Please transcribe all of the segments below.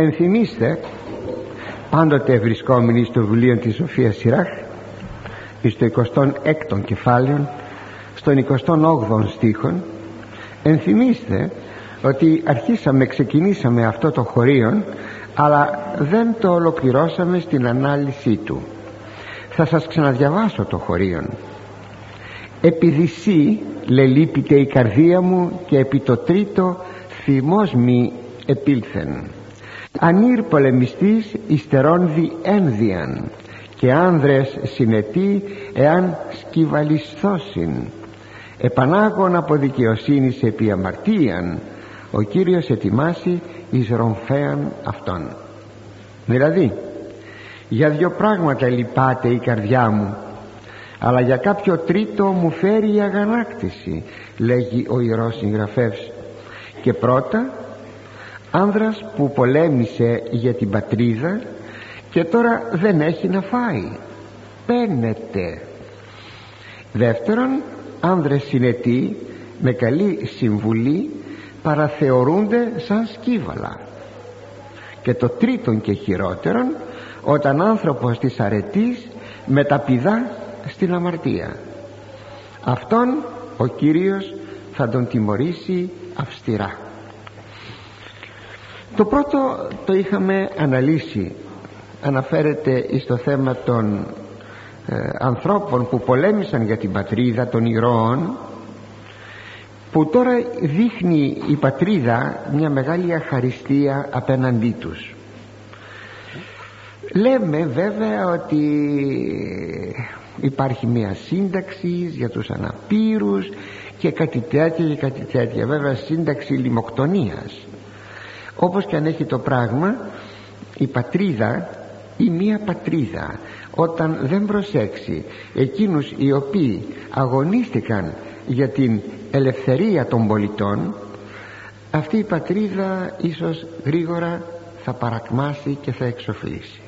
ενθυμίστε πάντοτε βρισκόμενοι στο βιβλίο της Σοφίας Σιράχ στο 26ο κεφάλαιο στον 28ο στίχον ενθυμίστε ότι αρχίσαμε, ξεκινήσαμε αυτό το χωρίον αλλά δεν το ολοκληρώσαμε στην ανάλυση του. Θα σας ξαναδιαβάσω το χωρίον. «Επιδησί λελείπηται η καρδία μου και επί το τρίτο θυμός μη επήλθεν ανήρ πολεμιστής υστερών δι ένδιαν και άνδρες συνετοί εάν σκυβαλισθώσιν. Επανάγων από δικαιοσύνης επί αμαρτίαν ο Κύριος ετοιμάσει εις ρομφέαν αυτόν. Δηλαδή για δυο πράγματα λυπάται η καρδιά μου αλλά για κάποιο τρίτο μου φέρει η αγανάκτηση λέγει ο Ιερός Συγγραφεύς και πρώτα άνδρας που πολέμησε για την πατρίδα και τώρα δεν έχει να φάει. Πένεται δεύτερον άνδρες συνετοί με καλή συμβουλή παραθεωρούνται σαν σκύβαλα. Και το τρίτον και χειρότερον όταν άνθρωπος της αρετής μεταπηδά στην αμαρτία. Αυτόν ο Κύριος θα τον τιμωρήσει αυστηρά το πρώτο το είχαμε αναλύσει. Αναφέρεται στο θέμα των ε, ανθρώπων που πολέμησαν για την πατρίδα των ηρώων που τώρα δείχνει η πατρίδα μια μεγάλη αχαριστία απέναντί τους. Λέμε βέβαια ότι υπάρχει μια σύνταξη για τους αναπήρους και κάτι τέτοια και κάτι τέτοια. Βέβαια σύνταξη λιμοκτονίας όπως και αν έχει το πράγμα η πατρίδα ή μία πατρίδα όταν δεν προσέξει εκείνους οι οποίοι αγωνίστηκαν για την ελευθερία των πολιτών αυτή η πατρίδα ίσως γρήγορα θα παρακμάσει και θα εξοφλήσει.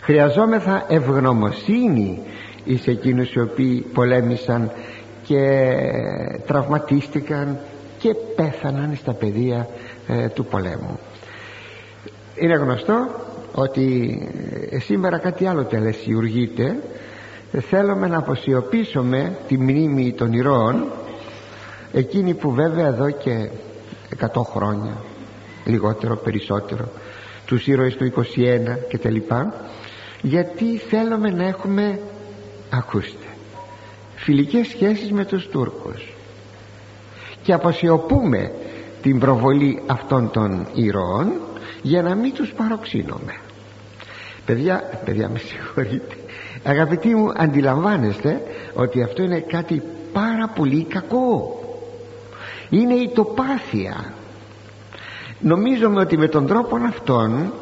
Χρειαζόμεθα ευγνωμοσύνη εις εκείνους οι οποίοι πολέμησαν και τραυματίστηκαν και πέθαναν στα πεδία ε, του πολέμου. Είναι γνωστό ότι ε, σήμερα κάτι άλλο τελεσιουργείται. Θέλουμε να αποσιωπήσουμε τη μνήμη των ηρώων εκείνη που βέβαια εδώ και 100 χρόνια λιγότερο περισσότερο τους ήρωες του 21 και τα λοιπά γιατί θέλουμε να έχουμε ακούστε φιλικές σχέσεις με τους Τούρκους. Και αποσιωπούμε την προβολή αυτών των ηρώων για να μην τους παροξύνουμε παιδιά, παιδιά με συγχωρείτε. Αγαπητοί μου αντιλαμβάνεστε ότι αυτό είναι κάτι πάρα πολύ κακό. Είναι η τοπάθεια νομίζουμε ότι με τον τρόπο αυτόν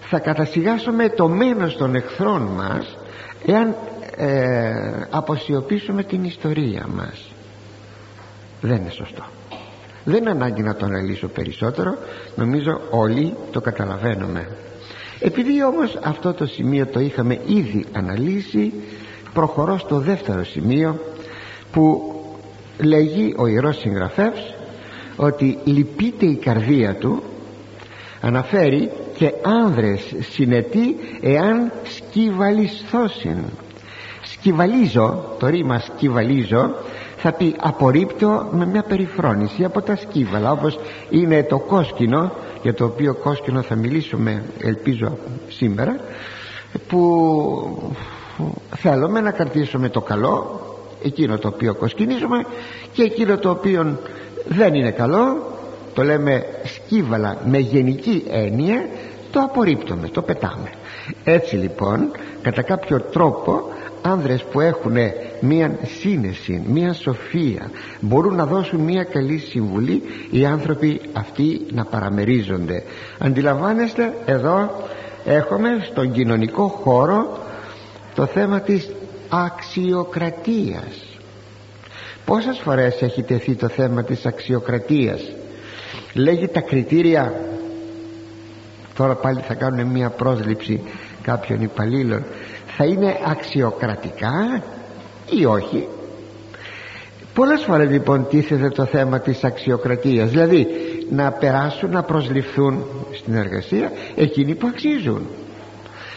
θα κατασυγάσουμε το μένος των εχθρών μας εάν ε, αποσιωπήσουμε την ιστορία μας. Δεν είναι σωστό δεν είναι ανάγκη να το αναλύσω περισσότερο νομίζω όλοι το καταλαβαίνουμε. Επειδή όμως αυτό το σημείο το είχαμε ήδη αναλύσει προχωρώ στο δεύτερο σημείο που λέγει ο Ιερός Συγγραφεύς ότι λυπείται η καρδία του αναφέρει και άνδρες συνετοί εάν σκυβαλισθώσιν σκυβαλίζω το ρήμα σκυβαλίζω θα πει απορρίπτω με μια περιφρόνηση από τα σκύβαλα όπως είναι το κόσκινο για το οποίο κόσκινο θα μιλήσουμε ελπίζω σήμερα που θέλουμε να κρατήσουμε το καλό εκείνο το οποίο κοσκινίζουμε και εκείνο το οποίο δεν είναι καλό το λέμε σκύβαλα με γενική έννοια το απορρίπτουμε, το πετάμε έτσι λοιπόν κατά κάποιο τρόπο άνδρες που έχουν μία σύνεση, μία σοφία μπορούν να δώσουν μία καλή συμβουλή οι άνθρωποι αυτοί να παραμερίζονται. Αντιλαμβάνεστε εδώ έχουμε στον κοινωνικό χώρο το θέμα της αξιοκρατίας. Πόσες φορές έχει τεθεί το θέμα της αξιοκρατίας; Λέγει τα κριτήρια τώρα πάλι θα κάνουν μια πρόσληψη κάποιων υπαλλήλων. Θα είναι αξιοκρατικά ή όχι; Πολλές φορές λοιπόν τίθεται το θέμα της αξιοκρατίας. Δηλαδή να περάσουν να προσληφθούν στην εργασία εκείνοι που αξίζουν.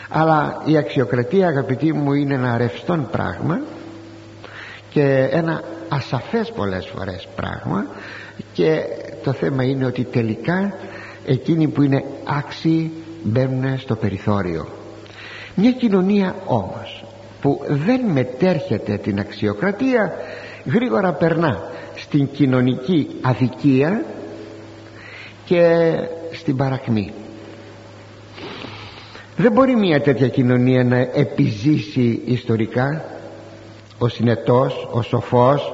Αλλά η αξιοκρατία αγαπητοί μου είναι ένα ρευστό πράγμα και ένα ασαφές πολλές φορές πράγμα και το θέμα είναι ότι τελικά εκείνοι που είναι άξιοι μπαίνουν στο περιθώριο. Μια κοινωνία όμως που δεν μετέρχεται την αξιοκρατία γρήγορα περνά στην κοινωνική αδικία και στην παρακμή. Δεν μπορεί μια τέτοια κοινωνία να επιζήσει ιστορικά ο συνετός, ο σοφός,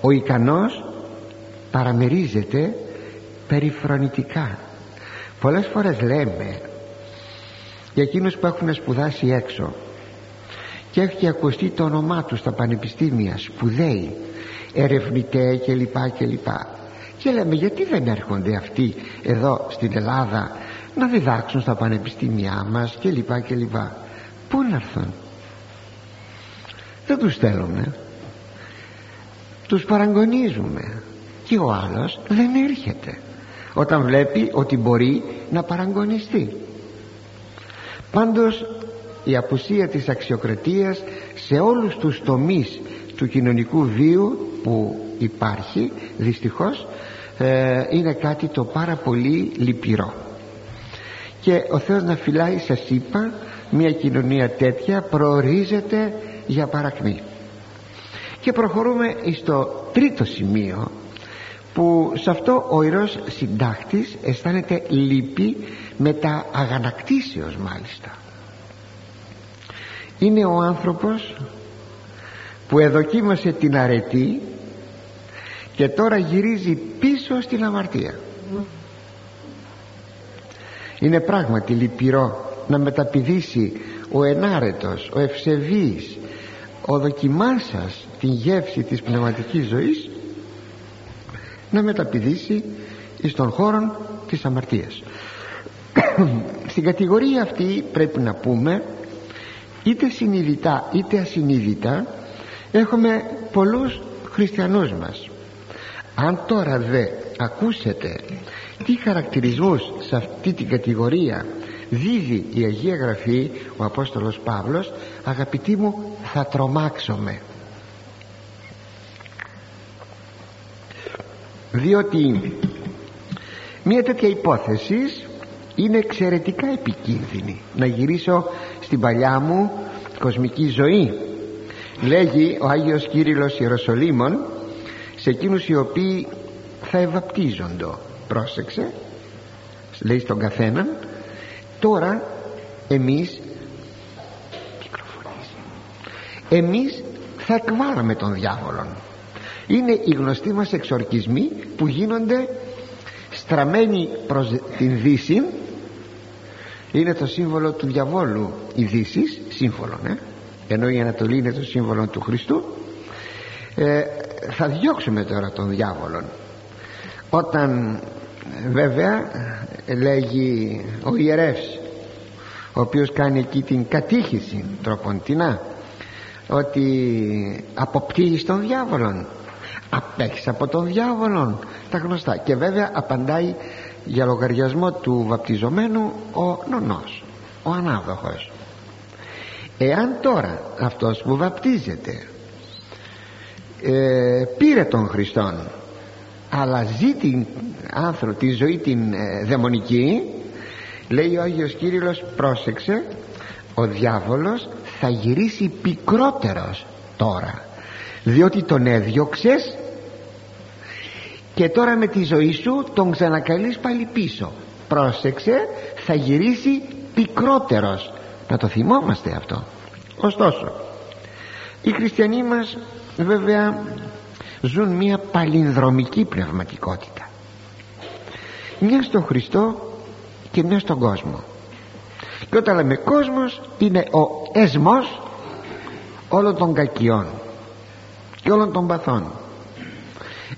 ο ικανός παραμερίζεται περιφρονητικά πολλές φορές λέμε για εκείνους που έχουν σπουδάσει έξω και έχει ακουστεί το όνομά τους στα πανεπιστήμια σπουδαίοι ερευνητέ κλπ κλπ. Και λέμε γιατί δεν έρχονται αυτοί εδώ στην Ελλάδα να διδάξουν στα πανεπιστήμια μας κλπ κλπ. Πού να έρθουν; Δεν τους θέλουμε τους παραγωνίζουμε. Και ο άλλος δεν έρχεται όταν βλέπει ότι μπορεί να παραγωνιστεί. Πάντως η απουσία της αξιοκρατίας σε όλους τους τομείς του κοινωνικού βίου που υπάρχει δυστυχώς ε, είναι κάτι το πάρα πολύ λυπηρό. Και ο Θεός να φυλάει σας είπα μια κοινωνία τέτοια προορίζεται για παρακμή. Και προχωρούμε στο τρίτο σημείο που σε αυτό ο ιερός συντάκτης αισθάνεται λύπη τα αγανακτήσεως μάλιστα. Είναι ο άνθρωπος που εδοκίμασε την αρετή και τώρα γυρίζει πίσω στην αμαρτία. Είναι πράγματι λυπηρό να μεταπηδήσει ο ενάρετος, ο ευσεβής ο δοκιμάσας την γεύση της πνευματικής ζωής να μεταπηδήσει εις των χώρων της αμαρτίας. Στην κατηγορία αυτή πρέπει να πούμε είτε συνειδητά είτε ασυνείδητα έχουμε πολλούς χριστιανούς μας. Αν τώρα δε ακούσετε τι χαρακτηρισμούς σε αυτή την κατηγορία δίδει η Αγία Γραφή ο Απόστολος Παύλος αγαπητοί μου θα τρομάξουμε διότι μια τέτοια υπόθεση είναι εξαιρετικά επικίνδυνη. Να γυρίσω στην παλιά μου κοσμική ζωή. Λέγει ο Άγιος Κύριλλος Ιεροσολύμων σε εκείνους οι οποίοι θα ευαπτίζοντο. Πρόσεξε. Λέει στον καθέναν τώρα εμείς εμείς θα εκβάραμε τον διάβολον είναι οι γνωστοί μας εξορκισμοί που γίνονται στραμμένοι προς την Δύση. Είναι το σύμβολο του διαβόλου. Η Δύση σύμβολο ναι ενώ η Ανατολή είναι το σύμβολο του Χριστού. Ε, θα διώξουμε τώρα τον διάβολο όταν βέβαια λέγει ο ιερεύς ο οποίος κάνει εκεί την κατήχηση τροποντινά ότι αποπτύγεις τον διάβολον απέχεις από τον διάβολον. Τα γνωστά. Και βέβαια απαντάει για λογαριασμό του βαπτιζομένου ο νονός ο ανάδοχος. Εάν τώρα αυτός που βαπτίζεται ε, πήρε τον Χριστόν αλλά ζει την άνθρω, τη ζωή την ε, δαιμονική λέει ο Άγιος Κύριλλος πρόσεξε ο διάβολος θα γυρίσει πικρότερος τώρα διότι τον έδιωξες και τώρα με τη ζωή σου τον ξανακαλείς πάλι πίσω. Πρόσεξε θα γυρίσει πικρότερος. Να το θυμόμαστε αυτό. Ωστόσο οι χριστιανοί μας βέβαια ζουν μια παλινδρομική πνευματικότητα. Μια στον Χριστό και μια στον κόσμο. Και όταν λέμε κόσμος είναι ο έσμος όλων των κακιών και όλων των παθών.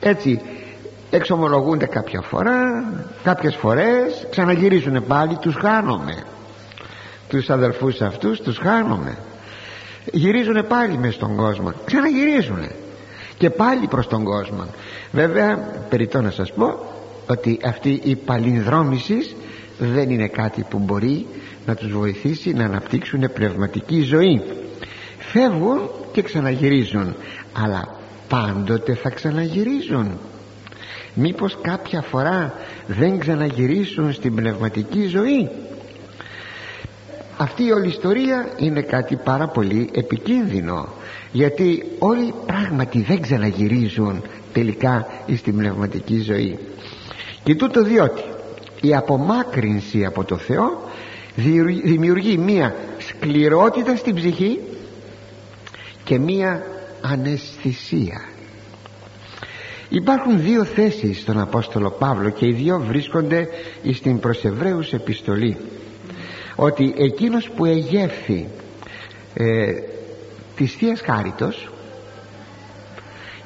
Έτσι εξομολογούνται κάποια φορά κάποιες φορές ξαναγυρίζουν πάλι τους χάνομαι. Τους αδελφούς αυτούς τους χάνομαι. Γυρίζουν πάλι μες στον κόσμο ξαναγυρίζουν και πάλι προς τον κόσμο. Βέβαια περιττώ να σας πω ότι αυτή η παλινδρόμησης δεν είναι κάτι που μπορεί να τους βοηθήσει να αναπτύξουν πνευματική ζωή. Φεύγουν και ξαναγυρίζουν αλλά πάντοτε θα ξαναγυρίζουν. Μήπως κάποια φορά δεν ξαναγυρίσουν στην πνευματική ζωή; Αυτή η όλη ιστορία είναι κάτι πάρα πολύ επικίνδυνο γιατί όλοι πράγματι δεν ξαναγυρίζουν τελικά στην πνευματική ζωή. Και τούτο διότι η απομάκρυνση από το Θεό δημιουργεί μία σκληρότητα στην ψυχή και μία αναισθησία. Υπάρχουν δύο θέσεις στον Απόστολο Παύλο και οι δύο βρίσκονται στην προς επιστολή. Ότι εκείνος που εγεύθη ε, της Θείας Χάριτος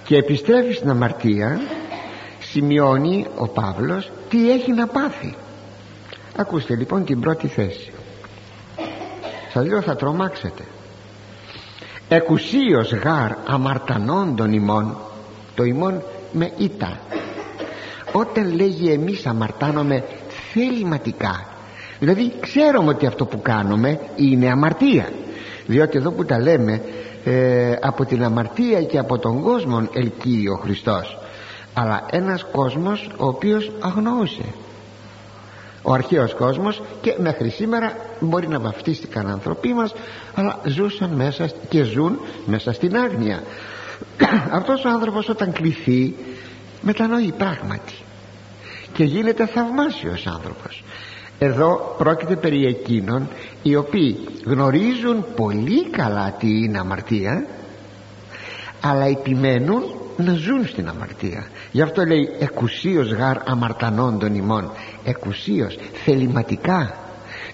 και επιστρέφει στην αμαρτία σημειώνει ο Παύλος τι έχει να πάθει. Ακούστε λοιπόν την πρώτη θέση. Σας λέω θα τρομάξετε εκουσίως γάρ αμαρτανών των ημών το ημών με ήττα. Όταν λέγει εμείς αμαρτάνομαι θεληματικά δηλαδή ξέρουμε ότι αυτό που κάνουμε είναι αμαρτία. Διότι εδώ που τα λέμε ε, από την αμαρτία και από τον κόσμο ελκύει ο Χριστός. Αλλά ένας κόσμος ο οποίος αγνοούσε ο αρχαίος κόσμος και μέχρι σήμερα μπορεί να βαφτίστηκαν άνθρωποι μας αλλά ζούσαν μέσα και ζουν μέσα στην άγνοια. Αυτός ο άνθρωπος όταν κληθεί μετανοεί πράγματι και γίνεται θαυμάσιος άνθρωπος. Εδώ πρόκειται περί εκείνων οι οποίοι γνωρίζουν πολύ καλά τι είναι αμαρτία αλλά επιμένουν να ζουν στην αμαρτία γι' αυτό λέει εκουσίως γάρ αμαρτανών των ημών εκουσίως θεληματικά.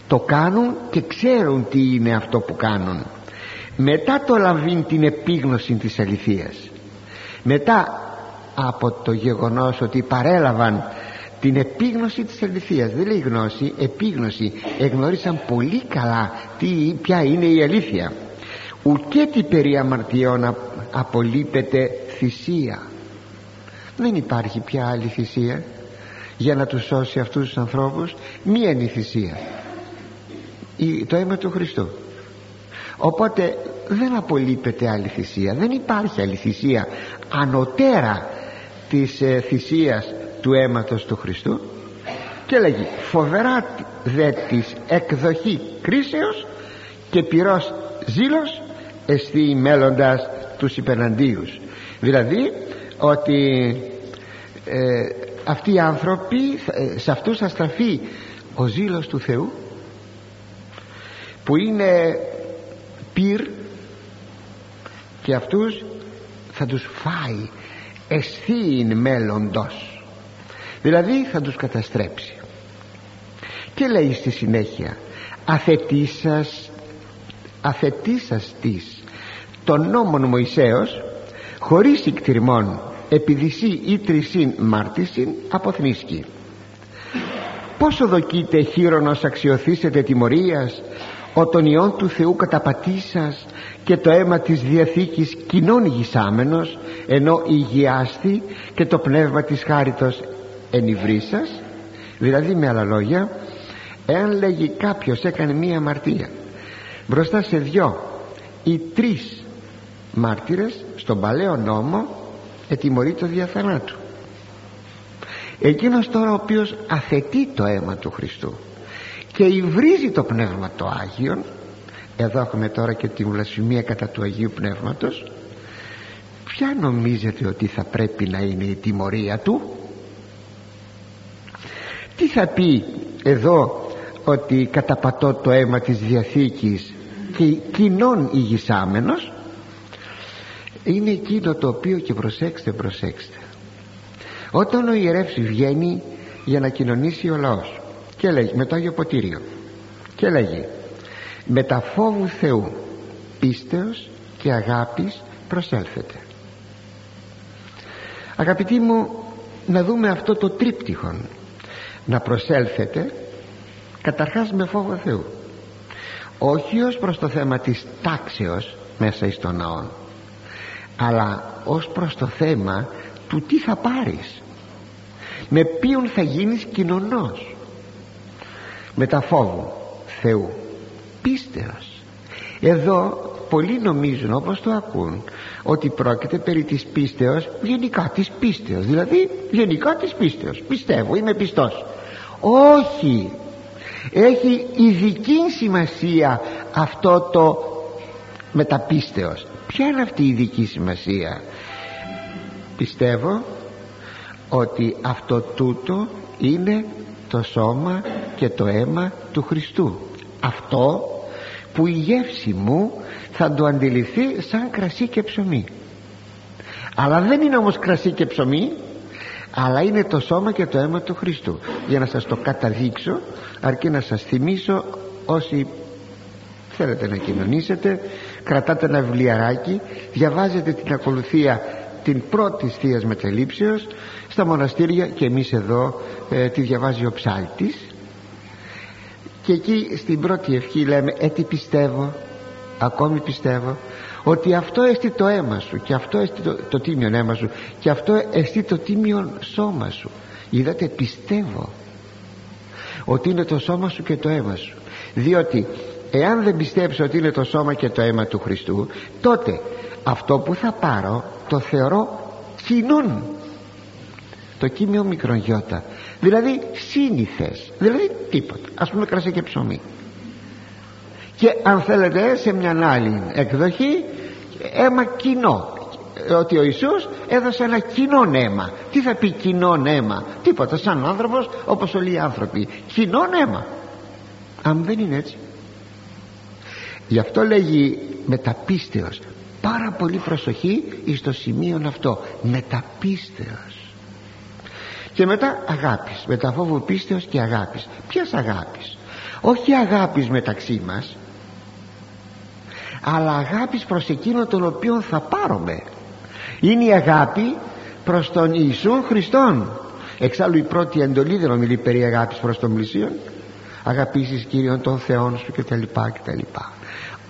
Το κάνουν και ξέρουν τι είναι αυτό που κάνουν. Μετά το λαβήν την επίγνωση της αληθείας. Μετά από το γεγονός ότι παρέλαβαν την επίγνωση της αληθείας. Δεν λέει γνώση, επίγνωση. Εγνώρισαν πολύ καλά τι, ποια είναι η αλήθεια. Ουκέτι περί αμαρτιών απολείπεται θυσία δεν υπάρχει πια άλλη θυσία για να τους σώσει αυτούς τους ανθρώπους μία είναι η θυσία. Το αίμα του Χριστού. Οπότε δεν απολείπεται άλλη θυσία δεν υπάρχει άλλη θυσία ανωτέρα της ε, θυσίας του αίματος του Χριστού. Και λέγει φοβερά δε της εκδοχή κρίσεως και πυρός ζήλος εστί μέλλοντας τους υπεναντίους δηλαδή ότι ε, αυτοί οι άνθρωποι ε, σε αυτούς θα στραφεί ο ζήλος του Θεού που είναι πυρ και αυτούς θα τους φάει εσθήν μέλλοντος. Δηλαδή θα τους καταστρέψει. Και λέει στη συνέχεια αθετήσας αθετήσας της των νόμων Μωυσέως χωρίς ικτυρμών επιδισή ή τρισήν μάρτισιν αποθνίσκει. Πόσο δοκείτε χείρονος αξιοθήσετε τιμωρίας ο τον Υιόν του Θεού καταπατήσας και το αίμα της Διαθήκης κοινών ηγισάμενος ενώ υγιάστη και το πνεύμα της χάριτος ενυβρίσας δηλαδή με άλλα λόγια εάν λέγει κάποιος έκανε μία αμαρτία μπροστά σε δυο ή τρεις μάρτυρες στον παλαιό νόμο ετιμωρεί το διαθανάτου. Εκείνος τώρα ο οποίος αθετεί το αίμα του Χριστού και υβρίζει το Πνεύμα το Άγιον εδώ έχουμε τώρα και τη βλασφημία κατά του Αγίου Πνεύματος ποια νομίζετε ότι θα πρέπει να είναι η τιμωρία του; Τι θα πει εδώ ότι καταπατώ το αίμα της Διαθήκης και κοινών ηγισάμενος είναι εκείνο το οποίο και προσέξτε προσέξτε. Όταν ο ιερεύς βγαίνει για να κοινωνήσει ο λαός και λέγει με το Άγιο Ποτήριο και λέγει με τα φόβου Θεού πίστεως και αγάπης προσέλθετε αγαπητοί μου να δούμε αυτό το τρίπτυχον να προσέλθετε καταρχάς με φόβο Θεού. Όχι ως προς το θέμα της τάξεως μέσα εις τον ναό αλλά ως προς το θέμα του τι θα πάρεις. Με ποιον θα γίνεις κοινωνός. Με τα φόβου Θεού πίστεως. Εδώ πολλοί νομίζουν όπως το ακούν ότι πρόκειται περί της πίστεως γενικά της πίστεως. Δηλαδή γενικά της πίστεως. Πιστεύω είμαι πιστός. Όχι. Έχει ειδική σημασία αυτό το μεταπίστεως ποια είναι αυτή η ειδική σημασία; Πιστεύω ότι αυτό τούτο είναι το σώμα και το αίμα του Χριστού. Αυτό που η γεύση μου θα το αντιληφθεί σαν κρασί και ψωμί. Αλλά δεν είναι όμως κρασί και ψωμί αλλά είναι το σώμα και το αίμα του Χριστού. Για να σας το καταδείξω αρκεί να σας θυμίσω όσοι θέλετε να κοινωνήσετε κρατάτε ένα βιβλιαράκι διαβάζετε την ακολουθία την πρώτη Θείας Μετελήψεως στα μοναστήρια και εμείς εδώ ε, τη διαβάζει ο ψάλτης. Και εκεί στην πρώτη ευχή λέμε ε τι πιστεύω ακόμη πιστεύω ότι αυτό εστί το αίμα σου και αυτό εστί το, το τίμιον αίμα σου και αυτό εστί το τίμιον σώμα σου είδατε πιστεύω ότι είναι το σώμα σου και το αίμα σου διότι εάν δεν πιστέψω ότι είναι το σώμα και το αίμα του Χριστού τότε αυτό που θα πάρω το θεωρώ κοινών το κείμενο μικρογιώτα. Δηλαδή σύνηθες. Δηλαδή τίποτα. Ας πούμε κρασί και ψωμί. Και αν θέλετε σε μια άλλη εκδοχή αίμα κοινό. Ότι ο Ιησούς έδωσε ένα κοινό αίμα. Τι θα πει κοινό αίμα; Τίποτα. Σαν άνθρωπος όπως όλοι οι άνθρωποι. Κοινό αίμα. Αν δεν είναι έτσι γι' αυτό λέγει μεταπίστεως πάρα πολύ προσοχή εις το σημείο αυτό μεταπίστεως και μετά αγάπης μεταφόβου πίστεως και αγάπης ποιας αγάπης; Όχι αγάπης μεταξύ μας αλλά αγάπης προς εκείνο τον οποίο θα πάρουμε είναι η αγάπη προς τον Ιησού Χριστόν. Εξάλλου η πρώτη εντολή δεν ομιλεί περί αγάπης προς τον πλησίον αγαπήσεις Κύριον των Θεών σου και τα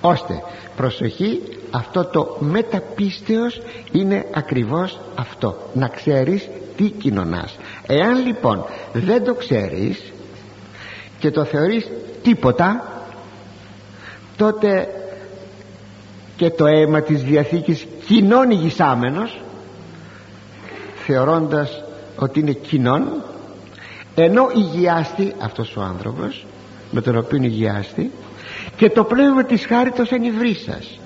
ώστε προσοχή αυτό το μεταπίστεως είναι ακριβώς αυτό. Να ξέρεις τι κοινωνάς. Εάν λοιπόν δεν το ξέρεις και το θεωρείς τίποτα τότε και το αίμα της Διαθήκης κοινών ηγισάμενος θεωρώντας ότι είναι κοινών ενώ ηγιάστη αυτός ο άνθρωπος με τον οποίο ηγιάστη και το πνεύμα της χάριτος ενυβρεί σας.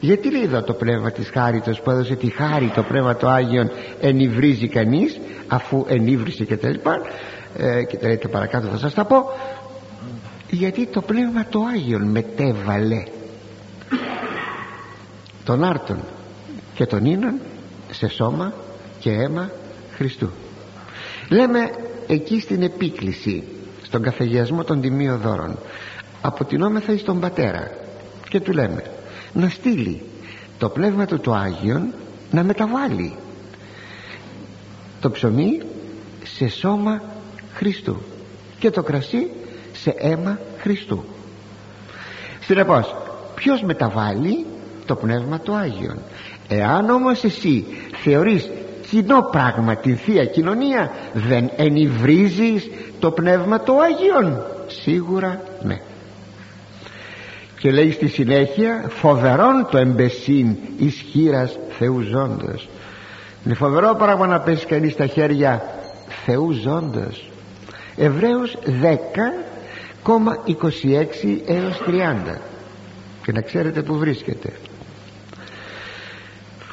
Γιατί λέει εδώ το πνεύμα της χάριτος που έδωσε τη χάρη το πνεύμα το Άγιον ενυβρίζει κανείς αφού ενύβρισε και τα λοιπά. Ε, και τα λέτε παρακάτω θα σας τα πω. Γιατί το πνεύμα το Άγιον μετέβαλε τον άρτον και τον ίνον σε σώμα και αίμα Χριστού. Λέμε εκεί στην επίκληση στον καθεγιασμό των τιμίων δώρων αποτινόμεθα εις τον πατέρα και του λέμε να στείλει το πνεύμα του το Άγιον να μεταβάλει το ψωμί σε σώμα Χριστού και το κρασί σε αίμα Χριστού συνεπώς ποιος μεταβάλει το πνεύμα του Άγιον; Εάν όμως εσύ θεωρείς κοινό πράγμα την Θεία Κοινωνία δεν ενυβρίζεις το πνεύμα του Άγιον; Σίγουρα ναι και λέει στη συνέχεια φοβερόν το εμπεσίν ισχύρας Θεού ζώντος είναι φοβερό πράγμα να πέσει κανείς στα χέρια Θεού ζώντος. Εβραίους 10,26 έως 30 και να ξέρετε που βρίσκεται.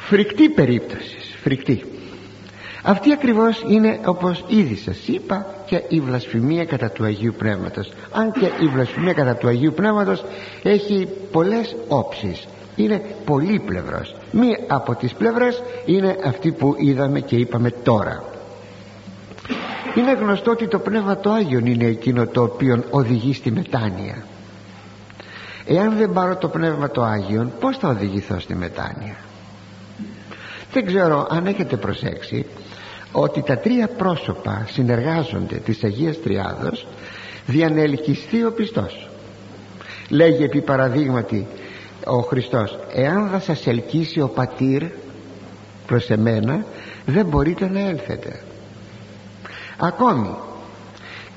Φρικτή περίπτωσης φρικτή αυτή ακριβώς είναι όπως ήδη σας είπα και η βλασφημία κατά του Αγίου Πνεύματος. Αν και η βλασφημία κατά του Αγίου Πνεύματος έχει πολλές όψεις. Είναι πολύπλευρος. Μία από τις πλευρές είναι αυτή που είδαμε και είπαμε τώρα. Είναι γνωστό ότι το Πνεύμα το Άγιον είναι εκείνο το οποίο οδηγεί στη μετάνοια. Εάν δεν πάρω το Πνεύμα το Άγιον πως θα οδηγηθώ στη μετάνοια; Δεν ξέρω αν έχετε προσέξει ότι τα τρία πρόσωπα συνεργάζονται της Αγίας Τριάδος διανελκυστεί ο πιστός. Λέγει επί παραδείγματι ο Χριστός εάν θα σας ελκύσει ο πατήρ προς εμένα δεν μπορείτε να έλθετε ακόμη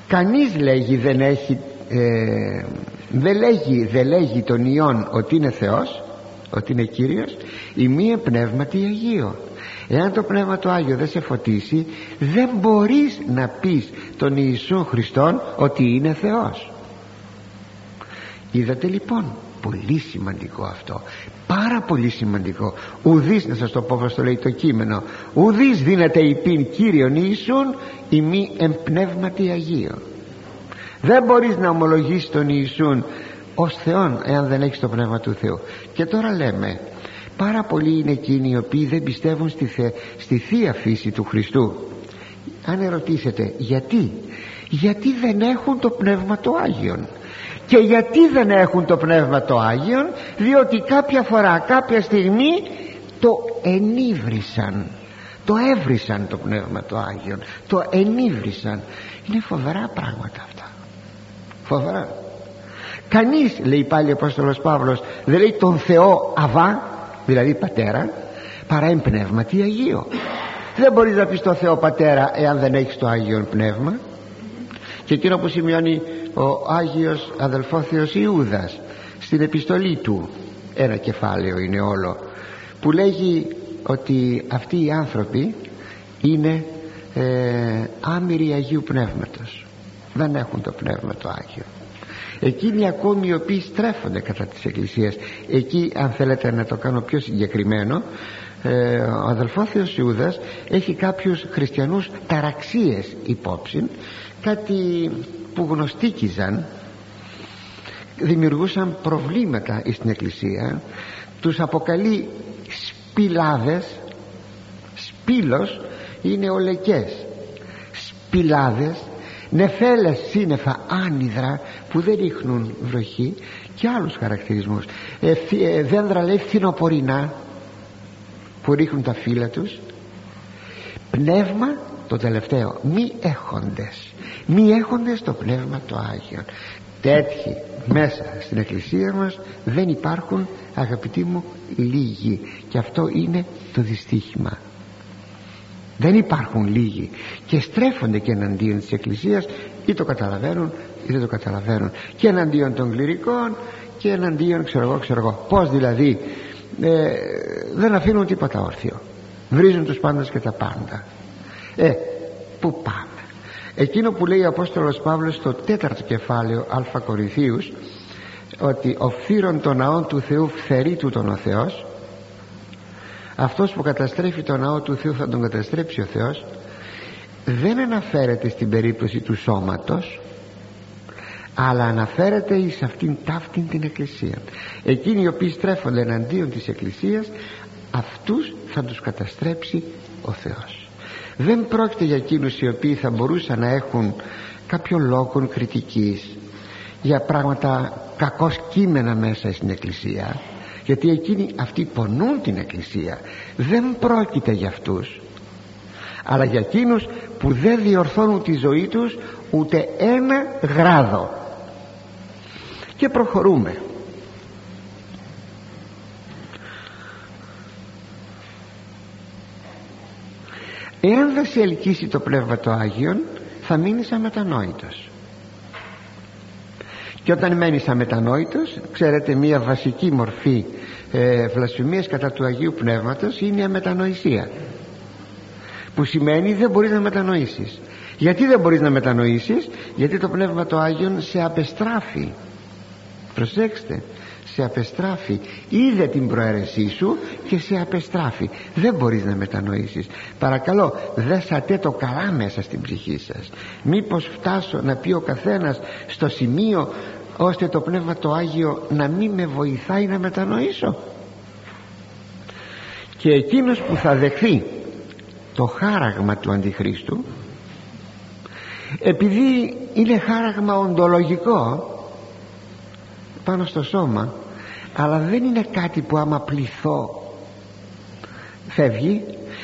κανείς λέγει δεν έχει ε, δεν λέγει, δεν λέγει τον Υιόν ότι είναι Θεός ότι είναι Κύριος η μία πνεύματι Αγίο εάν το Πνεύμα το Άγιο δεν σε φωτίσει δεν μπορείς να πεις τον Ιησού Χριστόν ότι είναι Θεός. Είδατε λοιπόν πολύ σημαντικό αυτό πάρα πολύ σημαντικό. Ουδής να σας το πω όπως το λέει το κείμενο ουδής δίνεται υπήν Κύριον Ιησούν η μη εμπνεύματι Αγίο δεν μπορείς να ομολογήσεις τον Ιησούν ως Θεόν εάν δεν έχεις το Πνεύμα του Θεού. Και τώρα λέμε πάρα πολλοί είναι εκείνοι οι οποίοι δεν πιστεύουν στη, θε, στη Θεία Φύση του Χριστού. Αν ερωτήσετε γιατί; Γιατί δεν έχουν το Πνεύμα του Άγιον. Και γιατί δεν έχουν το Πνεύμα το Άγιον; Διότι κάποια φορά κάποια στιγμή το ενίβρισαν. Το έβρισαν το Πνεύμα το Άγιον. Το ενίβρισαν. Είναι φοβερά πράγματα αυτά. Φοβερά. Κανείς λέει πάλι ο Απόστολος Παύλος δεν λέει τον Θεό Αβά δηλαδή πατέρα παρά εν πνεύματι Αγίο. Δεν μπορείς να πεις τον Θεό πατέρα εάν δεν έχεις το Άγιον Πνεύμα. Και εκείνο που σημειώνει ο Άγιος αδελφόθεος Ιούδας στην επιστολή του ένα κεφάλαιο είναι όλο που λέγει ότι αυτοί οι άνθρωποι είναι ε, άμυροι Αγίου Πνεύματος. Δεν έχουν το Πνεύμα το Άγιο εκείνοι ακόμη οι οποίοι στρέφονται κατά της Εκκλησίας. Εκεί αν θέλετε να το κάνω πιο συγκεκριμένο ε, ο αδελφόθεος Ιούδας έχει κάποιους χριστιανούς ταραξίες υπόψη κάτι που γνωστήκιζαν δημιουργούσαν προβλήματα στην Εκκλησία τους αποκαλεί σπιλάδες σπήλος είναι ολεκές. Σπιλάδες νεφέλες σύννεφα άνυδρα που δεν ρίχνουν βροχή και άλλους χαρακτηρισμούς. Ε, ε, δέντρα λέει φθινοπορεινά που ρίχνουν τα φύλλα τους. Πνεύμα το τελευταίο μη έχοντες. Μη έχοντες το πνεύμα το Άγιο τέτοιοι μέσα στην εκκλησία μας δεν υπάρχουν αγαπητοί μου λίγοι. Και αυτό είναι το δυστύχημα δεν υπάρχουν λίγοι. Και στρέφονται και εναντίον της εκκλησίας ή το καταλαβαίνουν ή δεν το καταλαβαίνουν. Και εναντίον των κληρικών και εναντίον ξέρω εγώ ξέρω εγώ. Πως δηλαδή ε, δεν αφήνουν τίποτα όρθιο. Βρίζουν τους πάντες και τα πάντα. Ε που πάμε. Εκείνο που λέει ο Απόστολος Παύλος στο τέταρτο κεφάλαιο Α Κορινθίους ότι ο φύρον των ναών του Θεού φθερεί του τον ο Θεός αυτός που καταστρέφει τον ναό του Θεού θα τον καταστρέψει ο Θεός. Δεν αναφέρεται στην περίπτωση του σώματος αλλά αναφέρεται εις αυτήν ταύτην την εκκλησία. Εκείνοι οι οποίοι στρέφονται εναντίον της εκκλησίας αυτούς θα τους καταστρέψει ο Θεός. Δεν πρόκειται για εκείνους οι οποίοι θα μπορούσαν να έχουν κάποιο λόγο κριτικής για πράγματα κακώς κείμενα μέσα στην εκκλησία γιατί εκείνοι αυτοί πονούν την εκκλησία. Δεν πρόκειται για αυτούς. Αλλά για εκείνους που δεν διορθώνουν τη ζωή τους ούτε ένα γράδο. Και προχωρούμε. Εάν δεν σε ελκύσει το Πνεύμα το Άγιον θα μείνεις αμετανόητος και όταν μένεις αμετανόητος ξέρετε μια βασική μορφή ε, βλασφημίας κατά του Αγίου Πνεύματος είναι η αμετανοησία. Που σημαίνει δεν μπορείς να μετανοήσεις. Γιατί δεν μπορείς να μετανοήσεις; Γιατί το Πνεύμα το Άγιον σε απεστράφει. Προσέξτε σε απεστράφει. Είδε την προαίρεσή σου και σε απεστράφει. Δεν μπορείς να μετανοήσεις. Παρακαλώ δέσατε το καλά μέσα στην ψυχή σας. Μήπως φτάσω να πει ο καθένας στο σημείο ώστε το Πνεύμα το Άγιο να μην με βοηθάει να μετανοήσω. Και εκείνος που θα δεχθεί το χάραγμα του Αντιχρίστου επειδή είναι χάραγμα οντολογικό πάνω στο σώμα αλλά δεν είναι κάτι που άμα πληθώ φεύγει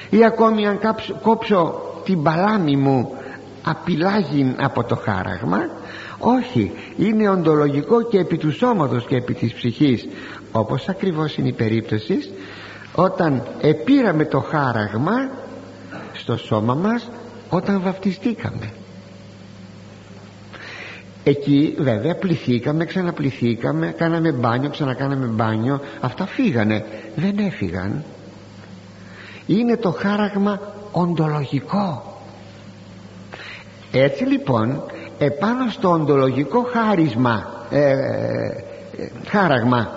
ή ακόμη αν κόψω την παλάμη μου απειλάγει από το χάραγμα όχι είναι οντολογικό και επί του σώματος και επί της ψυχής. Όπως ακριβώς είναι η περίπτωση όταν επήραμε το χάραγμα στο σώμα μας όταν βαφτιστήκαμε εκεί βέβαια πληθήκαμε ξαναπληθήκαμε κάναμε μπάνιο ξανακάναμε μπάνιο. Αυτά φύγανε δεν έφυγαν. Είναι το χάραγμα οντολογικό. Έτσι λοιπόν επάνω στο οντολογικό χάρισμα ε, ε, ε χάραγμα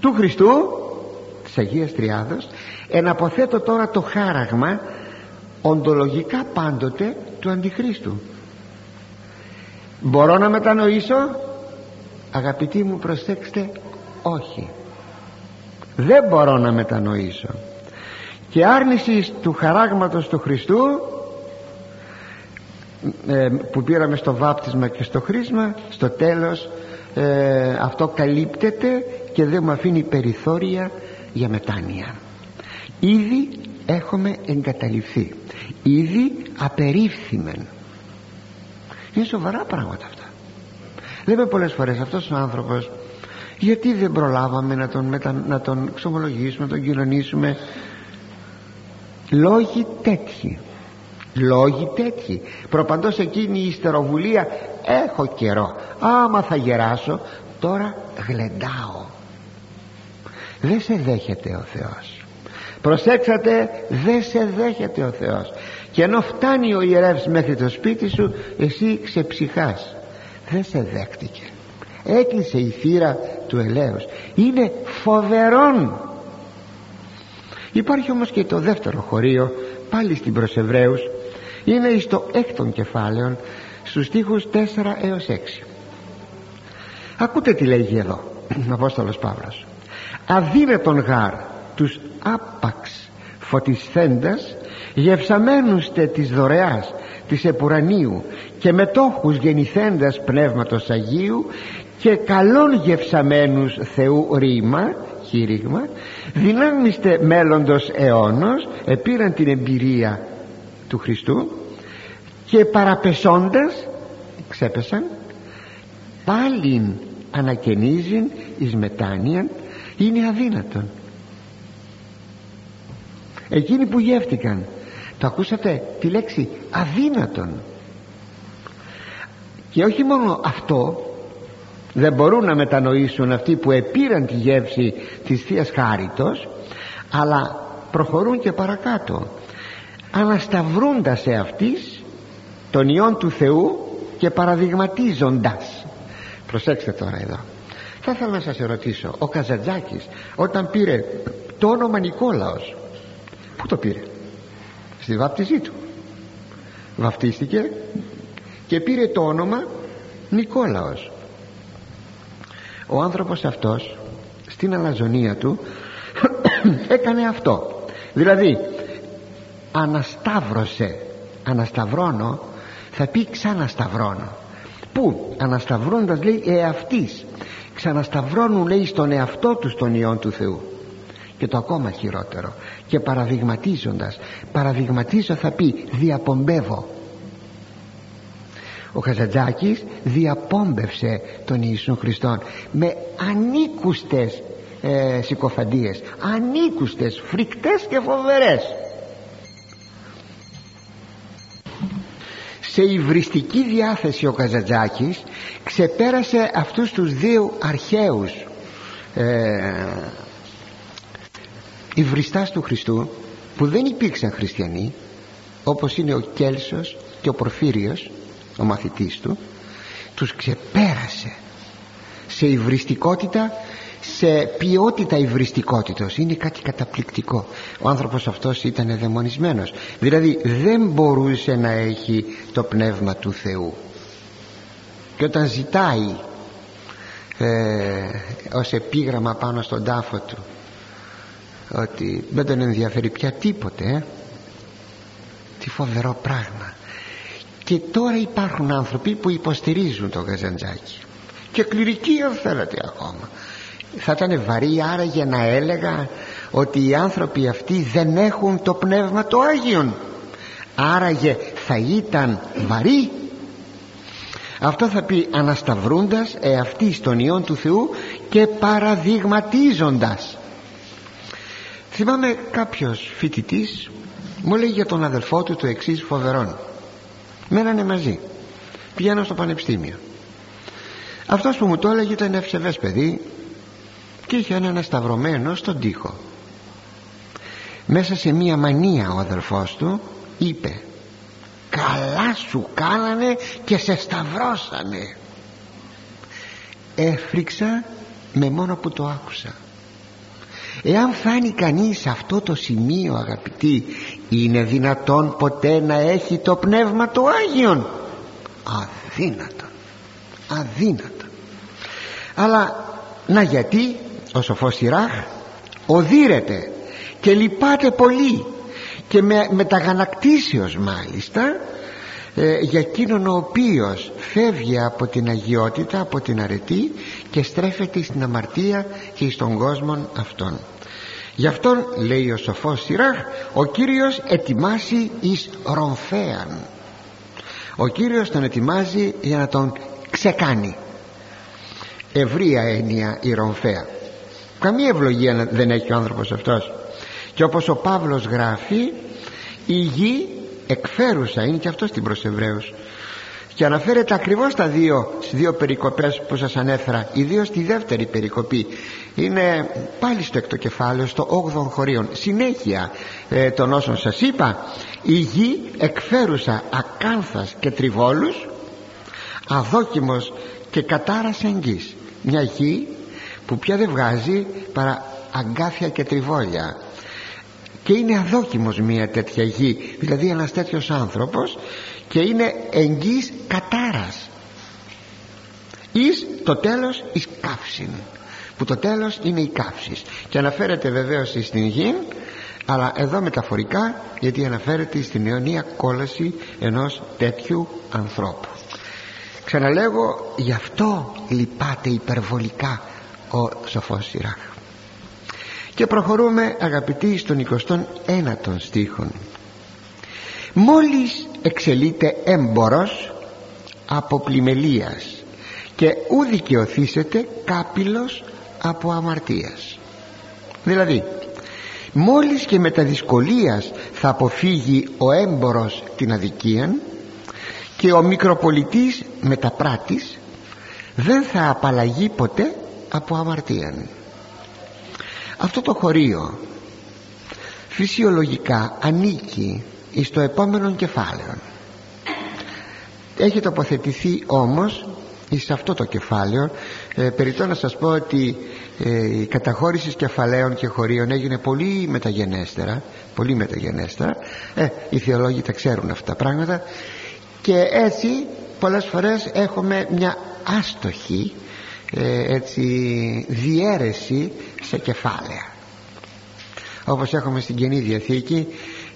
του Χριστού της Αγίας Τριάδος εναποθέτω τώρα το χάραγμα οντολογικά πάντοτε του Αντιχρίστου. Μπορώ να μετανοήσω; Αγαπητοί μου προσέξτε όχι. Δεν μπορώ να μετανοήσω. Και άρνησης του χαράγματος του Χριστού ε, που πήραμε στο βάπτισμα και στο χρήσμα στο τέλος ε, αυτό καλύπτεται και δεν μου αφήνει περιθώρια για μετάνοια. Ήδη έχουμε εγκαταληφθεί ήδη απερίφθημεν. Είναι σοβαρά πράγματα αυτά. Λέμε πολλές φορές αυτός ο άνθρωπος γιατί δεν προλάβαμε να τον, μετα... να τον ξομολογήσουμε, να τον κοινωνήσουμε. Λόγοι τέτοιοι λόγοι τέτοιοι. Προπαντός εκείνη η ιστεροβουλία έχω καιρό. Άμα θα γεράσω τώρα γλεντάω δεν σε δέχεται ο Θεός προσέξατε δεν σε δέχεται ο Θεός και ενώ φτάνει ο ιερεύς μέχρι το σπίτι σου εσύ ξεψυχάς δεν σε δέχτηκε έκλεισε η θύρα του ελέους είναι φοβερόν υπάρχει όμως και το δεύτερο χωρίο πάλι στην προς Εβραίους είναι στο έκτον κεφάλαιο στους στίχους 4 έως 6 ακούτε τι λέγει εδώ ο Απόστολος Παύλος. Αδύνατον γάρ τους άπαξ φωτισθέντας γευσαμένουστε της δωρεάς της επουρανίου και μετόχους γεννηθέντας πνεύματος Αγίου και καλών γευσαμένους Θεού ρήμα κήρυγμα δυνάμιστε μέλλοντος αιώνος επήραν την εμπειρία του Χριστού και παραπεσώντας ξέπεσαν πάλιν ανακαινίζειν εις μετάνοιαν είναι αδύνατον. Εκείνοι που γεύτηκαν το ακούσατε τη λέξη αδύνατον. Και όχι μόνο αυτό δεν μπορούν να μετανοήσουν αυτοί που επήραν τη γεύση της Θείας Χάριτος αλλά προχωρούν και παρακάτω ανασταυρούντας σε αυτής τον Υιόν του Θεού και παραδειγματίζοντας. Προσέξτε τώρα εδώ. Θα ήθελα να σας ερωτήσω ο Καζατζάκης όταν πήρε το όνομα Νικόλαος πού το πήρε; Στη βάπτιζή του. Βαφτίστηκε και πήρε το όνομα Νικόλαος ο άνθρωπος αυτός στην αλαζονία του έκανε αυτό. Δηλαδή ανασταύρωσε ανασταυρώνω θα πει ξανασταυρώνω. Που ανασταυρώνοντας λέει εαυτής. Ξανασταυρώνουν λέει στον εαυτό τους τον Υιόν του Θεού. Και το ακόμα χειρότερο. Και παραδειγματίζοντας παραδειγματίζω θα πει διαπομπεύω ο Χαζαντζάκης διαπόμπευσε τον Ιησού Χριστόν με ανήκουστες ε, συκοφαντίες ανήκουστες, φρικτές και φοβερές. Σε υβριστική διάθεση ο Καζαντζάκης ξεπέρασε αυτούς τους δύο αρχαίους ε, υβριστάς του Χριστού που δεν υπήρξαν χριστιανοί όπως είναι ο Κέλσος και ο Πορφύριος ο μαθητής του τους ξεπέρασε σε υβριστικότητα σε ποιότητα υβριστικότητος. Είναι κάτι καταπληκτικό. Ο άνθρωπος αυτός ήταν δαιμονισμένος. Δηλαδή δεν μπορούσε να έχει το πνεύμα του Θεού. Και όταν ζητάει ε, ως επίγραμμα πάνω στον τάφο του ότι δεν τον ενδιαφέρει πια τίποτε ε. τι φοβερό πράγμα και τώρα υπάρχουν άνθρωποι που υποστηρίζουν τον Καζαντζάκη και κληρικοί αν θέλετε ακόμα. Θα ήταν βαρύ άραγε να έλεγα ότι οι άνθρωποι αυτοί δεν έχουν το πνεύμα το Άγιον. Άραγε θα ήταν βαρύ. Αυτό θα πει ανασταυρούντας εαυτή στον Υιόν του Θεού και παραδειγματίζοντας. Θυμάμαι κάποιος φοιτητής μου λέει για τον αδελφό του το εξής φοβερόν μένανε μαζί. Πηγαίνω στο πανεπιστήμιο. Αυτός που μου το έλεγε ήταν ευσεβές παιδί και είχε ένα σταυρωμένο στον τοίχο. Μέσα σε μία μανία ο αδελφός του είπε καλά σου κάνανε και σε σταυρώσανε έφρυξα με μόνο που το άκουσα εάν φτάνει κανείς σε αυτό το σημείο αγαπητοί είναι δυνατόν ποτέ να έχει το πνεύμα του Άγιον. Αδύνατο αδύνατο αλλά να γιατί ο σοφός Σιράχ οδύρεται και λυπάται πολύ και με, με μάλιστα ε, για εκείνον ο οποίος φεύγει από την αγιότητα από την αρετή και στρέφεται στην αμαρτία και στον κόσμο αυτόν. Γι' αυτόν λέει ο σοφός Σιράχ ο Κύριος ετοιμάσει εις ρομφέαν. Ο Κύριος τον ετοιμάζει για να τον ξεκάνει. Ευρία έννοια η ρομφέα. Καμία ευλογία δεν έχει ο άνθρωπος αυτός. Και όπως ο Παύλος γράφει η γη εκφέρουσα είναι και αυτό στην προς Εβραίους και αναφέρεται ακριβώς τα δύο, στις δύο περικοπές που σας ανέφερα ιδίως στη δεύτερη περικοπή. Είναι πάλι στο έκτο κεφάλαιο στο 8ο χωρίον. Συνέχεια ε, των όσων σας είπα η γη εκφέρουσα ακάνθας και τριβόλους αδόκιμος και κατάρας εγγύς μια γη που πια δεν βγάζει παρά αγκάθια και τριβόλια και είναι αδόκιμος μια τέτοια γη. Δηλαδή ένας τέτοιος άνθρωπος και είναι εγγύς κατάρας. Εις το τέλος εις καύσιν που το τέλος είναι η καύση και αναφέρεται βεβαίως στην γη αλλά εδώ μεταφορικά γιατί αναφέρεται στην αιωνία κόλαση ενός τέτοιου ανθρώπου. Ξαναλέγω γι' αυτό λυπάται υπερβολικά ο σοφός Σιράχ και προχωρούμε αγαπητοί στον 21ο στίχον. Μόλις εξελείται έμπορος από πλημελίας και ου δικαιωθήσετε κάπηλος από αμαρτίας. Δηλαδή μόλις και με τα δυσκολίας θα αποφύγει ο έμπορος την αδικία και ο μικροπολιτής με τα πράτης δεν θα απαλλαγεί ποτέ από αμαρτία αυτό το χωρίο φυσιολογικά ανήκει στο επόμενο κεφάλαιο. Έχει τοποθετηθεί όμως σε αυτό το κεφάλαιο. Ε, περιττώ να σας πω ότι ε, η καταχώρηση κεφαλαίων και χωρίων έγινε πολύ μεταγενέστερα πολύ μεταγενέστερα. Ε, οι θεολόγοι τα ξέρουν αυτά τα πράγματα. Και έτσι πολλές φορές έχουμε μια άστοχη ε, έτσι διέρεση σε κεφάλαια. Όπως έχουμε στην Καινή Διαθήκη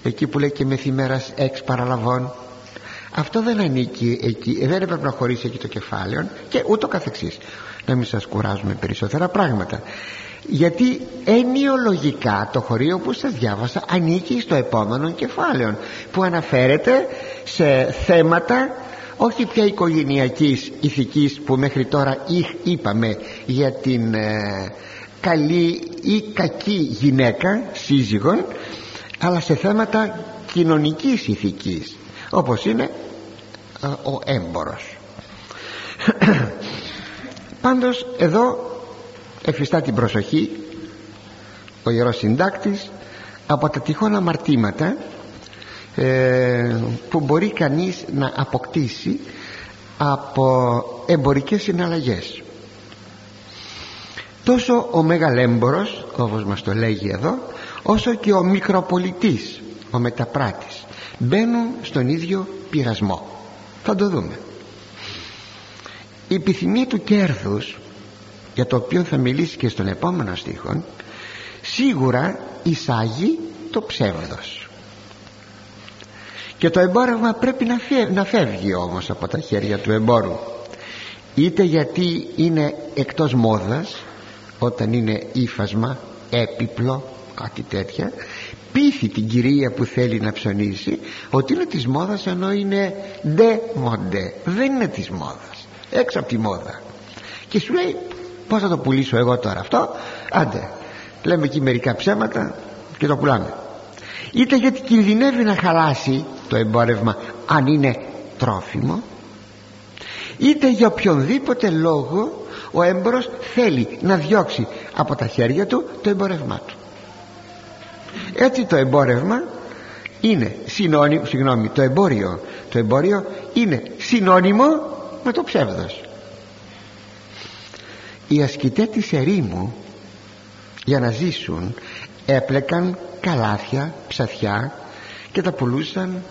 εκεί που λέει και μεθημέρας εξ παραλαβών αυτό δεν ανήκει εκεί δεν έπρεπε να χωρίσει εκεί το κεφάλαιο και ούτω καθεξής. Να μην σας κουράζουμε περισσότερα πράγματα. Γιατί ενιολογικά το χωρίο που σας διάβασα ανήκει στο επόμενο κεφάλαιο που αναφέρεται σε θέματα όχι πια οικογενειακής ηθικής που μέχρι τώρα είπαμε για την ε, καλή ή κακή γυναίκα σύζυγον αλλά σε θέματα κοινωνικής ηθικής όπως είναι ε, ο έμπορος. Πάντως εδώ εφιστά την προσοχή ο Ιερός Συντάκτης από τα τυχόν αμαρτήματα ε, που μπορεί κανείς να αποκτήσει από εμπορικές συναλλαγές τόσο ο μεγαλέμπορος όπως μας το λέγει εδώ όσο και ο μικροπολιτής ο μεταπράτης μπαίνουν στον ίδιο πειρασμό. Θα το δούμε. Η επιθυμία του κέρδους για το οποίο θα μιλήσει και στον επόμενο στίχο σίγουρα εισάγει το ψεύδος. Και το εμπόρευμα πρέπει να φεύγει, να φεύγει όμως από τα χέρια του εμπόρου. Είτε γιατί είναι εκτός μόδας όταν είναι ύφασμα, έπιπλο κάτι τέτοια πείθει την κυρία που θέλει να ψωνίσει ότι είναι της μόδας ενώ είναι ντε μοντέ. Δεν είναι της μόδας. Έξω από τη μόδα. Και σου λέει πως θα το πουλήσω εγώ τώρα αυτό; Άντε λέμε εκεί μερικά ψέματα και το πουλάμε. Είτε γιατί κινδυνεύει να χαλάσει το εμπόρευμα αν είναι τρόφιμο είτε για οποιονδήποτε λόγο ο έμπορος θέλει να διώξει από τα χέρια του το εμπόρευμά του. Έτσι το εμπόρευμα είναι συνώνυμο, συγγνώμη, το εμπόριο. Το εμπόριο είναι συνώνυμο με το ψεύδος. Οι ασκητές της ερήμου για να ζήσουν έπλεκαν καλάθια, ψαθιά και τα πουλούσαν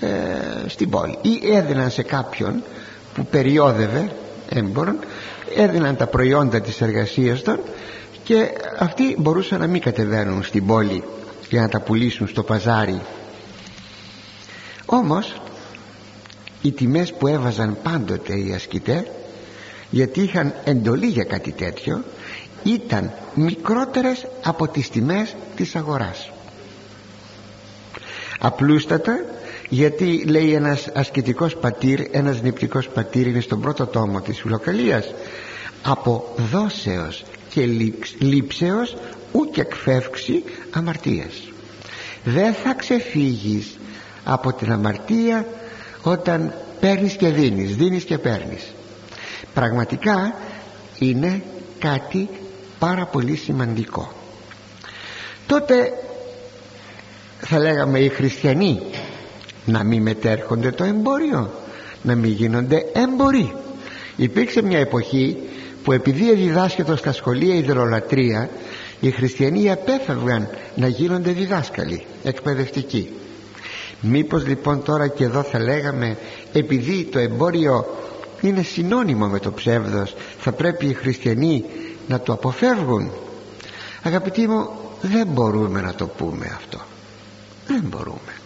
ε, στην πόλη. Ή έδιναν σε κάποιον που περιόδευε έμπορον έδιναν τα προϊόντα της εργασίας των και αυτοί μπορούσαν να μην κατεβαίνουν στην πόλη για να τα πουλήσουν στο παζάρι. Όμως οι τιμές που έβαζαν πάντοτε οι ασκητές γιατί είχαν εντολή για κάτι τέτοιο ήταν μικρότερες από τις τιμές της αγοράς. Απλούστατα γιατί λέει ένας ασκητικός πατήρ ένας νηπτικός πατήρ είναι στον πρώτο τόμο της φιλοκαλίας από δόσεως και λήψεως ούτε εκφεύξη αμαρτίας. Δεν θα ξεφύγεις από την αμαρτία όταν παίρνεις και δίνεις δίνεις και παίρνεις. Πραγματικά είναι κάτι πάρα πολύ σημαντικό. Τότε θα λέγαμε οι χριστιανοί να μην μετέρχονται το εμπόριο. Να μην γίνονται έμποροι. Υπήρξε μια εποχή που επειδή διδάσκεται στα σχολεία υδρολατρεία οι χριστιανοί απέφευγαν να γίνονται διδάσκαλοι εκπαιδευτικοί. Μήπως λοιπόν τώρα και εδώ θα λέγαμε επειδή το εμπόριο είναι συνώνυμο με το ψεύδος θα πρέπει οι χριστιανοί να το αποφεύγουν. Αγαπητοί μου δεν μπορούμε να το πούμε αυτό. Δεν μπορούμε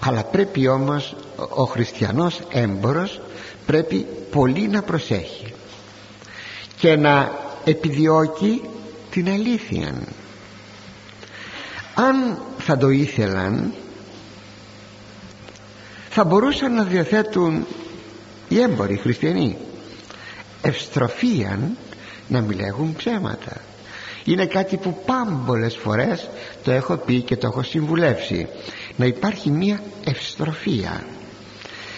αλλά πρέπει όμως ο χριστιανός έμπορος πρέπει πολύ να προσέχει και να επιδιώκει την αλήθεια. Αν θα το ήθελαν θα μπορούσαν να διαθέτουν οι έμποροι οι χριστιανοί ευστροφίαν να μιλέγουν ψέματα. Είναι κάτι που πάμπολες φορές το έχω πει και το έχω συμβουλεύσει να υπάρχει μία ευστροφία.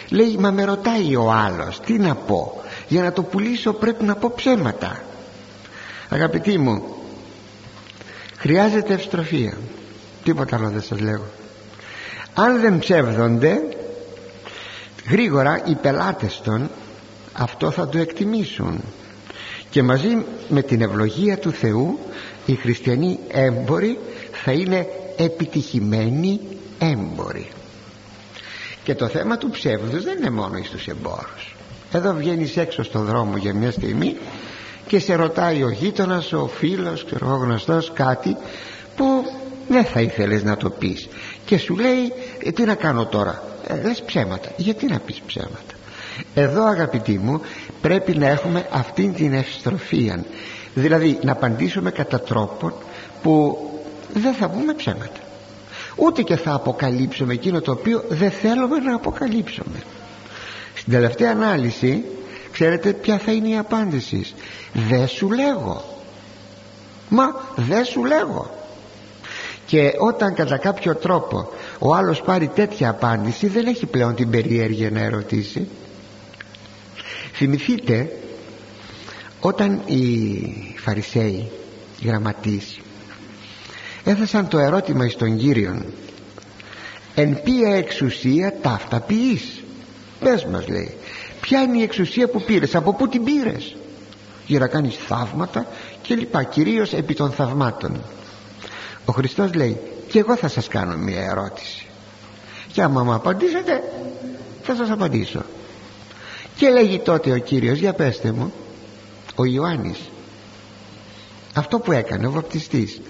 Λέει μα με ρωτάει ο άλλος τι να πω; Για να το πουλήσω πρέπει να πω ψέματα αγαπητοί μου χρειάζεται ευστροφία. Τίποτα άλλο δεν σας λέω. Αν δεν ψεύδονται γρήγορα οι πελάτες των αυτό θα το εκτιμήσουν. Και μαζί με την ευλογία του Θεού οι χριστιανοί έμποροι θα είναι επιτυχημένοι έμποροι. Και το θέμα του ψεύδους δεν είναι μόνο εις τους εμπόρους. Εδώ βγαίνεις έξω στον δρόμο για μια στιγμή και σε ρωτάει ο γείτονας, ο φίλος, ο γνωστός κάτι που δεν θα ήθελες να το πεις. Και σου λέει ε, τι να κάνω τώρα; Ε, λες ψέματα γιατί να πεις ψέματα εδώ αγαπητοί μου πρέπει να έχουμε αυτήν την ευστροφία δηλαδή να απαντήσουμε κατά τρόπο που δεν θα πούμε ψέματα ούτε και θα αποκαλύψουμε εκείνο το οποίο δεν θέλουμε να αποκαλύψουμε. Στην τελευταία ανάλυση ξέρετε ποια θα είναι η απάντηση. Δεν σου λέγω μα δεν σου λέγω και όταν κατά κάποιο τρόπο ο άλλος πάρει τέτοια απάντηση δεν έχει πλέον την περιέργεια να ερωτήσει. Θυμηθείτε όταν οι Φαρισαίοι οι γραμματείς έθεσαν το ερώτημα εις τον Κύριον. Εν ποια εξουσία ταύτα ποιείς πες μας λέει ποια είναι η εξουσία που πήρες από πού την πήρες; Για να κάνεις θαύματα και λοιπά κυρίως επί των θαυμάτων ο Χριστός λέει και εγώ θα σας κάνω μια ερώτηση. Και άμα μου απαντήσετε θα σας απαντήσω και λέγει τότε ο Κύριος για πέστε μου ο Ιωάννης αυτό που έκανε ο βαπτιστής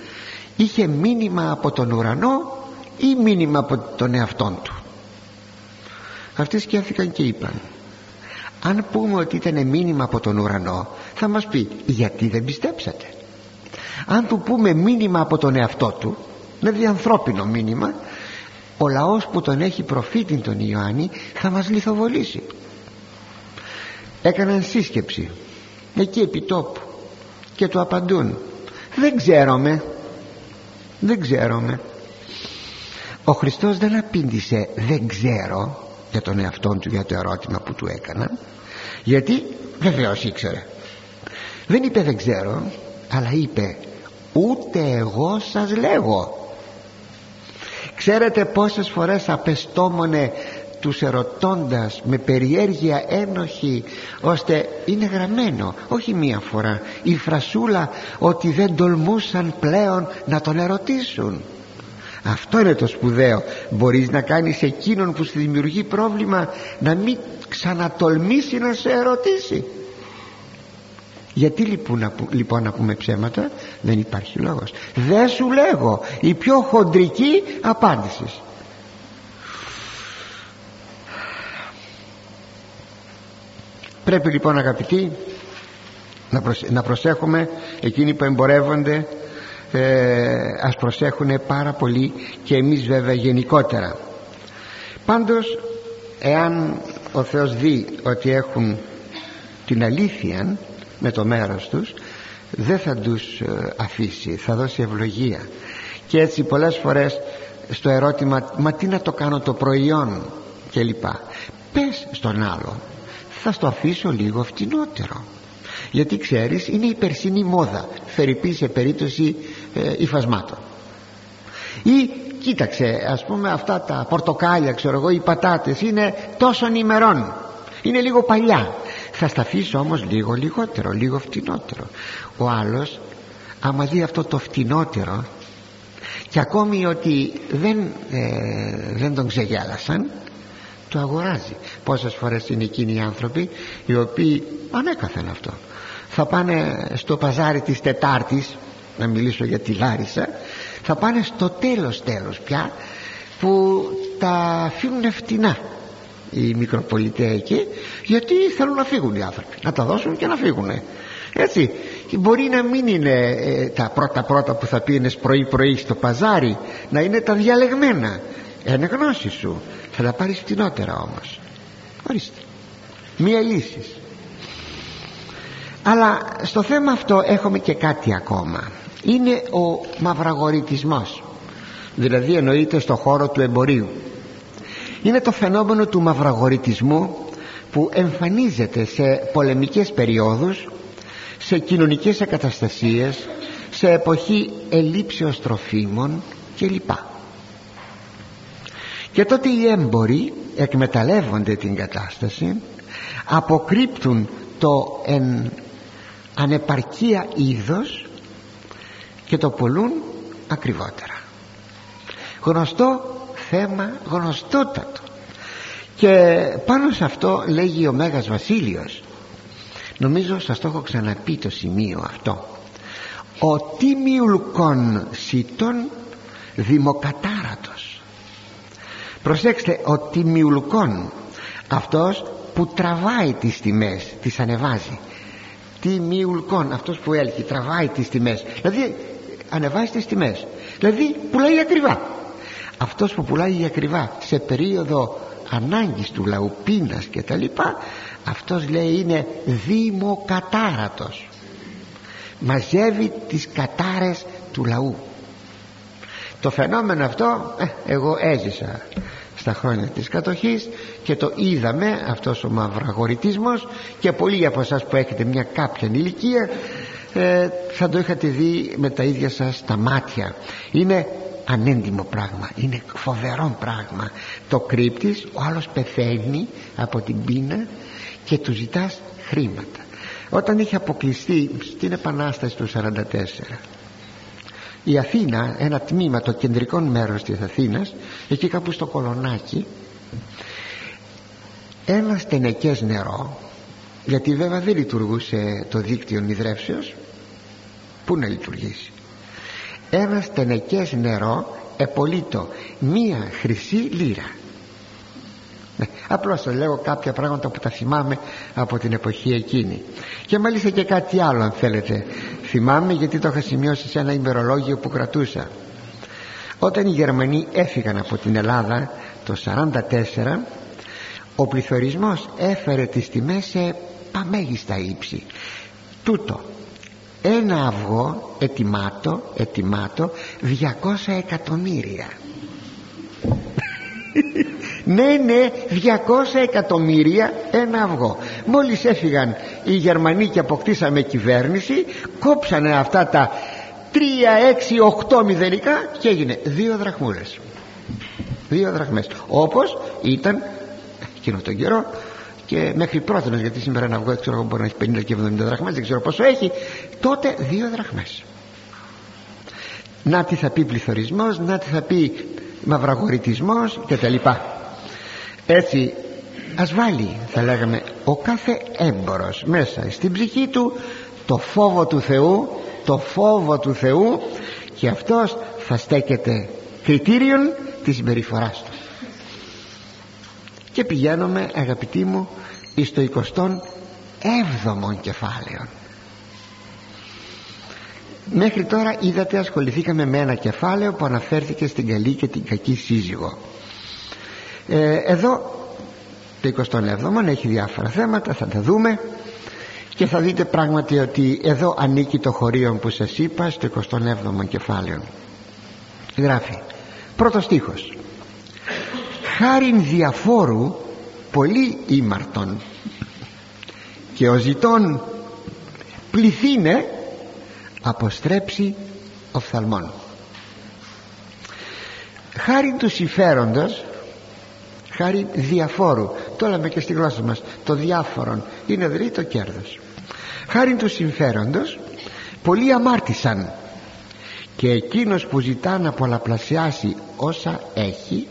είχε μήνυμα από τον ουρανό ή μήνυμα από τον εαυτόν του. Αυτοί σκέφτηκαν και είπαν αν πούμε ότι ήταν μήνυμα από τον ουρανό θα μας πει γιατί δεν πιστέψατε αν του πούμε μήνυμα από τον εαυτό του δηλαδή ανθρώπινο μήνυμα ο λαός που τον έχει προφήτη τον Ιωάννη θα μας λιθοβολήσει έκαναν σύσκεψη εκεί επί τόπου και του απαντούν δεν ξέρουμε δεν ξέρουμε ο Χριστός δεν απήντησε δεν ξέρω για τον εαυτό του για το ερώτημα που του έκανα γιατί βεβαίως ήξερε. Δεν είπε δεν ξέρω αλλά είπε ούτε εγώ σας λέγω ξέρετε πόσες φορές απεστόμωνε τους ερωτώντας με περιέργεια ένοχη ώστε είναι γραμμένο όχι μία φορά η φρασούλα ότι δεν τολμούσαν πλέον να τον ερωτήσουν. Αυτό είναι το σπουδαίο. Μπορείς να κάνεις εκείνον που σου δημιουργεί πρόβλημα να μην ξανατολμήσει να σε ερωτήσει. Γιατί λοιπόν, λοιπόν να πούμε ψέματα; Δεν υπάρχει λόγος. Δεν σου λέγω. Η πιο χοντρική απάντησης πρέπει λοιπόν αγαπητοί να, προσέχουμε. Εκείνοι που εμπορεύονται ε, ας προσέχουν πάρα πολύ και εμείς βέβαια γενικότερα. Πάντως εάν ο Θεός δει ότι έχουν την αλήθεια με το μέρος τους δεν θα τους ε, αφήσει θα δώσει ευλογία. Και έτσι πολλές φορές στο ερώτημα μα τι να το κάνω το προϊόν και λοιπά πες στον άλλο θα στο αφήσω λίγο φτηνότερο. Γιατί ξέρεις είναι η περσινή μόδα φερειπή σε περίπτωση ε, υφασμάτων. Ή κοίταξε ας πούμε αυτά τα πορτοκάλια ξέρω εγώ οι πατάτες είναι τόσων ημερών. Είναι λίγο παλιά. Θα στα αφήσω όμως λίγο λιγότερο λίγο φτηνότερο. Ο άλλος άμα δει αυτό το φτηνότερο και ακόμη ότι δεν, ε, δεν τον ξεγέλασαν το αγοράζει. Πόσες φορές είναι εκείνοι οι άνθρωποι οι οποίοι ανέκαθεν αυτό. Θα πάνε στο παζάρι της Τετάρτης να μιλήσω για τη Λάρισα θα πάνε στο τέλος τέλος πια που τα αφήνουν φτηνά οι μικροπολιτέοι γιατί θέλουν να φύγουν οι άνθρωποι να τα δώσουν και να φύγουν έτσι μπορεί να μην είναι ε, τα πρώτα πρώτα που θα πήγαινε πρωί πρωί στο παζάρι να είναι τα διαλεγμένα. Είναι γνώση σου θα τα πάρεις φτηνότερα όμως. Ορίστε. Μία λύση αλλά στο θέμα αυτό έχουμε και κάτι ακόμα. Είναι ο μαυραγορητισμός δηλαδή εννοείται στο χώρο του εμπορίου. Είναι το φαινόμενο του μαυραγορητισμού που εμφανίζεται σε πολεμικές περιόδους σε κοινωνικές εγκαταστασίες σε εποχή ελήψεως τροφίμων κλπ και τότε οι έμποροι εκμεταλλεύονται την κατάσταση αποκρύπτουν το εν ανεπαρκία είδος και το πολλούν ακριβότερα. Γνωστό θέμα γνωστότατο. Και πάνω σε αυτό λέγει ο Μέγας Βασίλειος νομίζω σας το έχω ξαναπεί το σημείο αυτό ο τίμιουλκον σιτών δημοκατάρατος προσέξτε ο τιμιουλκόν αυτός που τραβάει τις τιμές τις ανεβάζει. Τιμιουλκόν αυτός που έλκει τραβάει τις τιμές. Δηλαδή ανεβάζει τις τιμές. Δηλαδή πουλάει ακριβά. Αυτός που πουλάει ακριβά σε περίοδο ανάγκης του λαού πείνας και τα λοιπά αυτός λέει είναι δημοκατάρατος μαζεύει τις κατάρες του λαού το φαινόμενο αυτό ε, εγώ έζησα στα χρόνια της κατοχής και το είδαμε αυτός ο μαυραγορητισμός και πολλοί από εσάς που έχετε μια κάποια ηλικία ε, θα το είχατε δει με τα ίδια σας τα μάτια. Είναι ανέντιμο πράγμα είναι φοβερό πράγμα. Το κρύπτεις ο άλλος πεθαίνει από την πείνα και του ζητάς χρήματα. Όταν είχε αποκλειστεί στην επανάσταση του 44 η Αθήνα ένα τμήμα το κεντρικό μέρος της Αθήνας εκεί κάπου στο Κολονάκι ένα στενεκές νερό γιατί βέβαια δεν λειτουργούσε το δίκτυο νηδρεύσεως πού να λειτουργήσει. Ένα στενεκές νερό επολύτω μία χρυσή λίρα ναι, απλώς το λέω κάποια πράγματα που τα θυμάμαι από την εποχή εκείνη. Και μάλιστα και κάτι άλλο αν θέλετε. Θυμάμαι γιατί το είχα σημειώσει σε ένα ημερολόγιο που κρατούσα. Όταν οι Γερμανοί έφυγαν από την Ελλάδα το 1944 ο πληθωρισμός έφερε τις τιμές σε παμέγιστα ύψη. Τούτο. Ένα αυγό ετοιμάτο, ετοιμάτο 200 εκατομμύρια ναι ναι 200 εκατομμύρια ένα αυγό. Μόλις έφυγαν οι Γερμανοί και αποκτήσαμε κυβέρνηση κόψανε αυτά τα 3, 6, 8 μηδενικά και έγινε δύο δραχμούλες. Δύο δραχμές. Όπως ήταν εκείνο τον καιρό και μέχρι πρώτον γιατί σήμερα ένα αυγό ξέρω, μπορεί να έχει 50 και 70 δραχμές δεν ξέρω πόσο έχει τότε δύο δραχμές. Να τι θα πει πληθωρισμός να τι θα πει μαυραγορητισμός και τα λοιπά έτσι ας βάλει θα λέγαμε ο κάθε έμπορος μέσα στην ψυχή του το φόβο του Θεού το φόβο του Θεού και αυτός θα στέκεται κριτήριον της συμπεριφοράς του. Και πηγαίνουμε αγαπητοί μου εις το 27ο κεφάλαιο μέχρι τώρα είδατε ασχοληθήκαμε με ένα κεφάλαιο που αναφέρθηκε στην καλή και την κακή σύζυγο ε, εδώ το 27ο έχει διάφορα θέματα θα τα δούμε. Και θα δείτε πράγματι ότι εδώ ανήκει το χωρίο που σας είπα στο 27ο κεφάλαιο γράφει πρώτος στίχος. Χάριν διαφόρου πολύ ήμαρτον και ο ζητών πληθύνε αποστρέψει οφθαλμών χάρη τους συμφέροντος χάρη διαφόρου. Το λέμε και στη γλώσσα μας. Το διάφορον είναι δηλαδή το κέρδος. Χάρη του συμφέροντος πολλοί αμάρτησαν. Και εκείνος που ζητά να πολλαπλασιάσει όσα έχει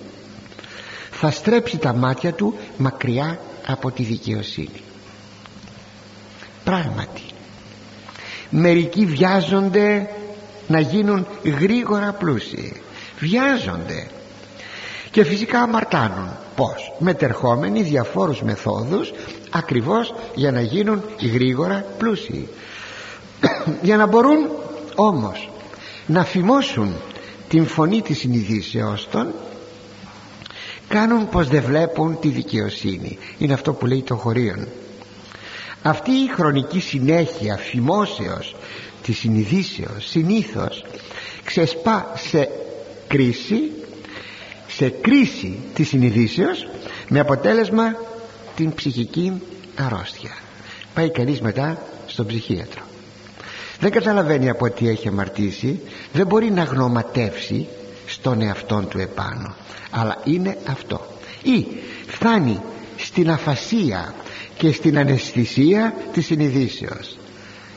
θα στρέψει τα μάτια του μακριά από τη δικαιοσύνη. Πράγματι μερικοί βιάζονται να γίνουν γρήγορα πλούσιοι. Βιάζονται και φυσικά αμαρτάνουν. Πως μετερχόμενοι διαφόρους μεθόδους ακριβώς για να γίνουν γρήγορα πλούσιοι. Για να μπορούν όμως να φημώσουν την φωνή της συνειδήσεώς των κάνουν πως δεν βλέπουν τη δικαιοσύνη. Είναι αυτό που λέει το χωρίον. Αυτή η χρονική συνέχεια φημώσεως της συνειδήσεως συνήθως ξεσπά σε κρίση σε κρίση της συνειδήσεως με αποτέλεσμα την ψυχική αρρώστια. Πάει κανείς μετά στον ψυχίατρο. Δεν καταλαβαίνει από τι έχει αμαρτήσει δεν μπορεί να γνωματεύσει στον εαυτόν του επάνω. Αλλά είναι αυτό. Ή φτάνει στην αφασία και στην αναισθησία της συνειδήσεως.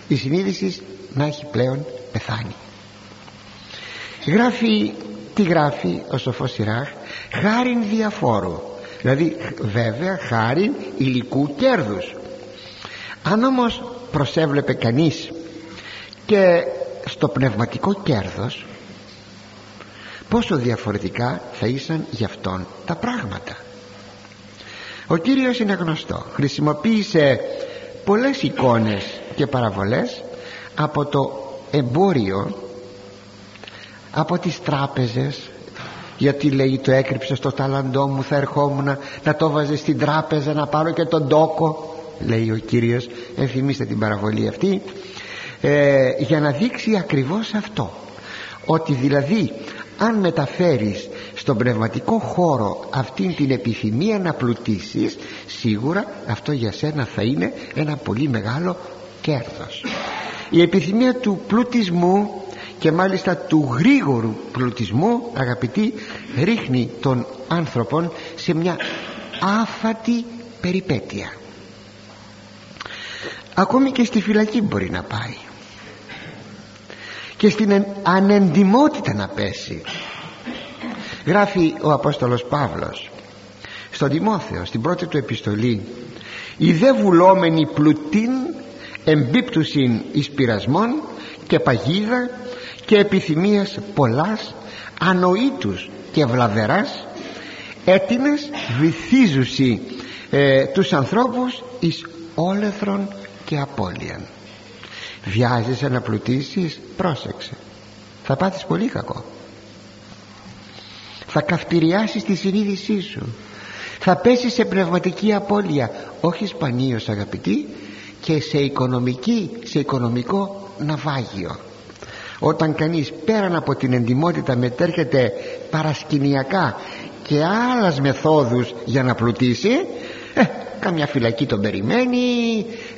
Η συνείδηση να έχει πλέον πεθάνει. Γράφει τι γράφει ο σοφός Σιράχ; Χάριν διαφόρου. Δηλαδή βέβαια χάριν υλικού κέρδους. Αν όμως προσέβλεπε κανείς και στο πνευματικό κέρδος πόσο διαφορετικά θα ήσαν γι' αυτόν τα πράγματα. Ο Κύριος είναι γνωστό. Χρησιμοποίησε πολλές εικόνες και παραβολές από το εμπόριο από τις τράπεζες. Γιατί λέει το έκρυψε στο ταλαντό μου θα ερχόμουν να το βάζε στην τράπεζα να πάρω και τον τόκο λέει ο Κύριος. Ενθυμίστε την παραβολή αυτή. Ε, για να δείξει ακριβώς αυτό ότι δηλαδή αν μεταφέρεις στον πνευματικό χώρο αυτήν την επιθυμία να πλουτίσεις σίγουρα αυτό για σένα θα είναι ένα πολύ μεγάλο κέρδος. Η επιθυμία του πλουτισμού και μάλιστα του γρήγορου πλουτισμού αγαπητοί ρίχνει τον άνθρωπον σε μια άφατη περιπέτεια. Ακόμη και στη φυλακή μπορεί να πάει. Και στην ανεντιμότητα να πέσει. Γράφει ο Απόστολος Παύλος στον Τιμόθεο στην πρώτη του επιστολή. Οι δε βουλόμενοι πλουτίν εμπίπτουσιν εις πειρασμών και παγίδα και επιθυμίες πολλάς ανοήτους και βλαβεράς έτοιμες βυθίζουσι ε, τους ανθρώπους εις όλεθρον και απώλειαν. Βιάζεσαι να πλουτίσεις; Πρόσεξε. Θα πάθεις πολύ κακό. Θα καυτηριάσεις τη συνείδησή σου. Θα πέσεις σε πνευματική απώλεια όχι σπανίως αγαπητοί και σε, οικονομική, σε οικονομικό ναυάγιο όταν κανείς πέραν από την εντιμότητα μετέρχεται παρασκηνιακά και άλλας μεθόδους για να πλουτίσει ε, καμιά φυλακή τον περιμένει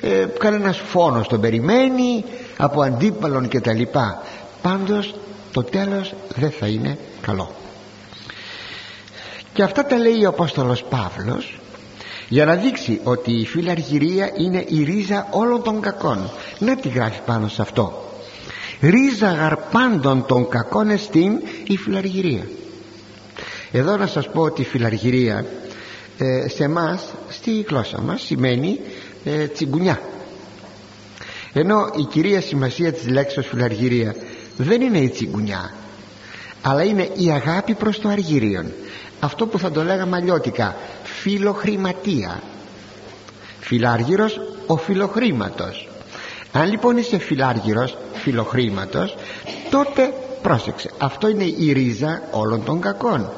ε, κανένας φόνος τον περιμένει από αντίπαλον και τα λοιπά. Πάντως το τέλος δεν θα είναι καλό. Και αυτά τα λέει ο Απόστολος Παύλος για να δείξει ότι η φιλαργυρία είναι η ρίζα όλων των κακών. Να τη γράφει πάνω σε αυτό ρίζα γαρπάντων των κακών εστίν η φιλαργυρία. Εδώ να σας πω ότι η φιλαργυρία ε, σε εμά στη γλώσσα μας σημαίνει ε, τσιγκουνιά. Ενώ η κυρία σημασία της λέξης φιλαργυρία δεν είναι η τσιγκουνιά αλλά είναι η αγάπη προς το αργυρίον. Αυτό που θα το λέγαμε αλλιώτικα φιλοχρηματία. Φιλάργυρος ο φιλοχρήματος αν λοιπόν είσαι φιλάργυρος φιλοχρήματος τότε πρόσεξε αυτό είναι η ρίζα όλων των κακών.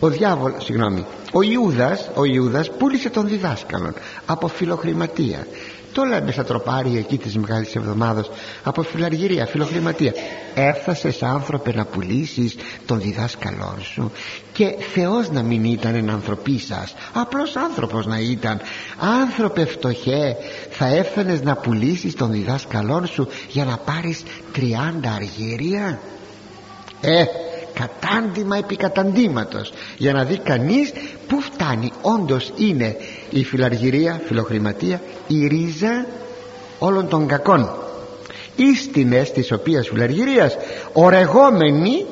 Ο διάβολος, συγγνώμη ο Ιούδας, ο Ιούδας πούλησε τον διδάσκαλον από φιλοχρηματία το λέμε στα τροπάρια εκεί της Μεγάλης Εβδομάδας από φιλαργυρία, φιλοχρηματία. Έφτασες άνθρωπε να πουλήσεις τον διδάσκαλό σου και Θεός να μην ήταν εν ανθρωπή σας απλός άνθρωπος να ήταν. Άνθρωπε φτωχέ θα έφτανες να πουλήσεις τον διδάσκαλό σου για να πάρεις 30 αργύρια. Ε κατάντημα επί καταντήματος για να δει κανείς που φτάνει. Όντως είναι η φιλαργυρία, φιλοχρηματία η ρίζα όλων των κακών. Ίστινες της οποίας φιλαργυρίας ορεγόμενοι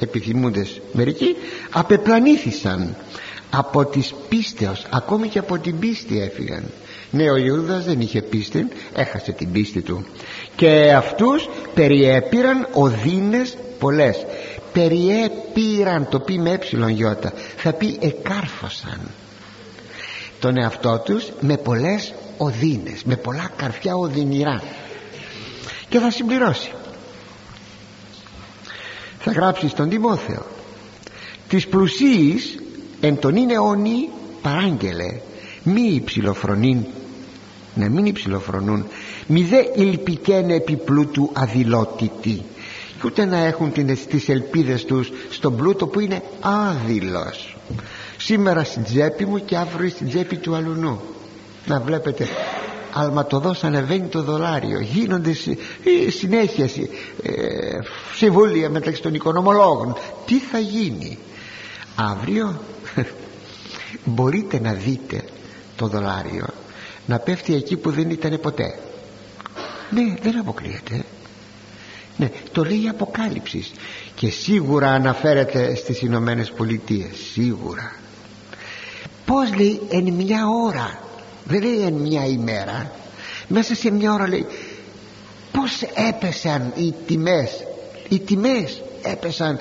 επιθυμούντες μερικοί απεπλανήθησαν από τις πίστεως ακόμη και από την πίστη έφυγαν. Ναι ο Ιούδας δεν είχε πίστη έχασε την πίστη του. Και αυτούς περιέπηραν οδύνες πολλές. Περιέπηραν το πει με έψιλον γιώτα. Θα πει εκάρφωσαν τον εαυτό τους με πολλές οδύνες με πολλά καρφιά οδυνηρά και θα συμπληρώσει. Θα γράψει στον Τιμόθεο της πλουσίης εν τον είναι όνει παράγγελε μη υψηλοφρονήν να μην υψηλοφρονούν μη δε ηλπικέν επί πλούτου αδειλότητη και ούτε να έχουν τις ελπίδες τους στον πλούτο που είναι άδειλος. Σήμερα στην τσέπη μου και αύριο στην τσέπη του αλουνού. Να βλέπετε αλματοδός ανεβαίνει το δολάριο. Γίνονται ε, συνέχεια ε, συμβούλια μεταξύ των οικονομολόγων. Τι θα γίνει; Αύριο μπορείτε να δείτε το δολάριο να πέφτει εκεί που δεν ήταν ποτέ. Ναι δεν αποκλείεται ναι το λέει η Αποκάλυψη. Και σίγουρα αναφέρεται στις Ηνωμένες Πολιτείες. σίγουρα. Πως λέει εν μια ώρα δεν λέει εν μια ημέρα μέσα σε μια ώρα λέει πως έπεσαν οι τιμές οι τιμές έπεσαν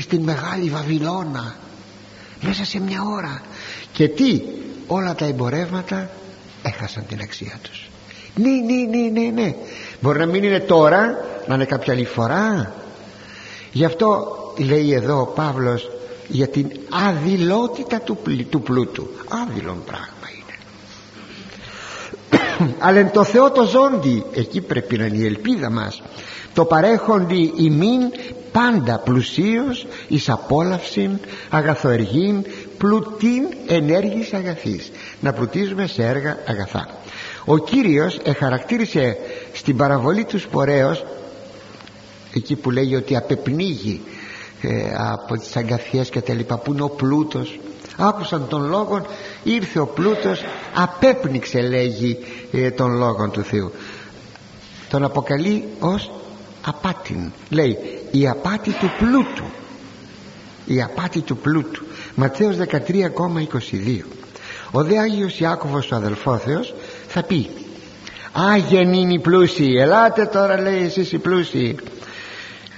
στην Μεγάλη Βαβυλώνα μέσα σε μια ώρα και τι όλα τα εμπορεύματα έχασαν την αξία τους ναι ναι ναι ναι ναι. Μπορεί να μην είναι τώρα να είναι κάποια άλλη φορά. Γι' αυτό λέει εδώ ο Παύλος για την αδειλότητα του, του πλούτου. Άδειλον πράγμα είναι. Αλλά εν το Θεό το ζώντι εκεί πρέπει να είναι η ελπίδα μας το παρέχοντι ημίν πάντα πλουσίως εις απόλαυσιν αγαθοεργήν πλουτίν ενέργης αγαθής. Να πλουτίζουμε σε έργα αγαθά ο Κύριος εχαρακτήρισε στην παραβολή του σπορέως εκεί που λέγει ότι απεπνίγει ε, από τις αγκαθιές και τα λοιπά που είναι ο πλούτος. Άκουσαν τον λόγο ήρθε ο πλούτος απέπνιξε λέγει ε, τον λόγο του Θεού. Τον αποκαλεί ως απάτην λέει η απάτη του πλούτου. Η απάτη του πλούτου. Ματθαίος 13,22 ο δε Άγιος Ιάκωβος ο αδελφόθεος θα πει Άγεν είναι οι πλούσιοι ελάτε τώρα λέει εσείς οι πλούσιοι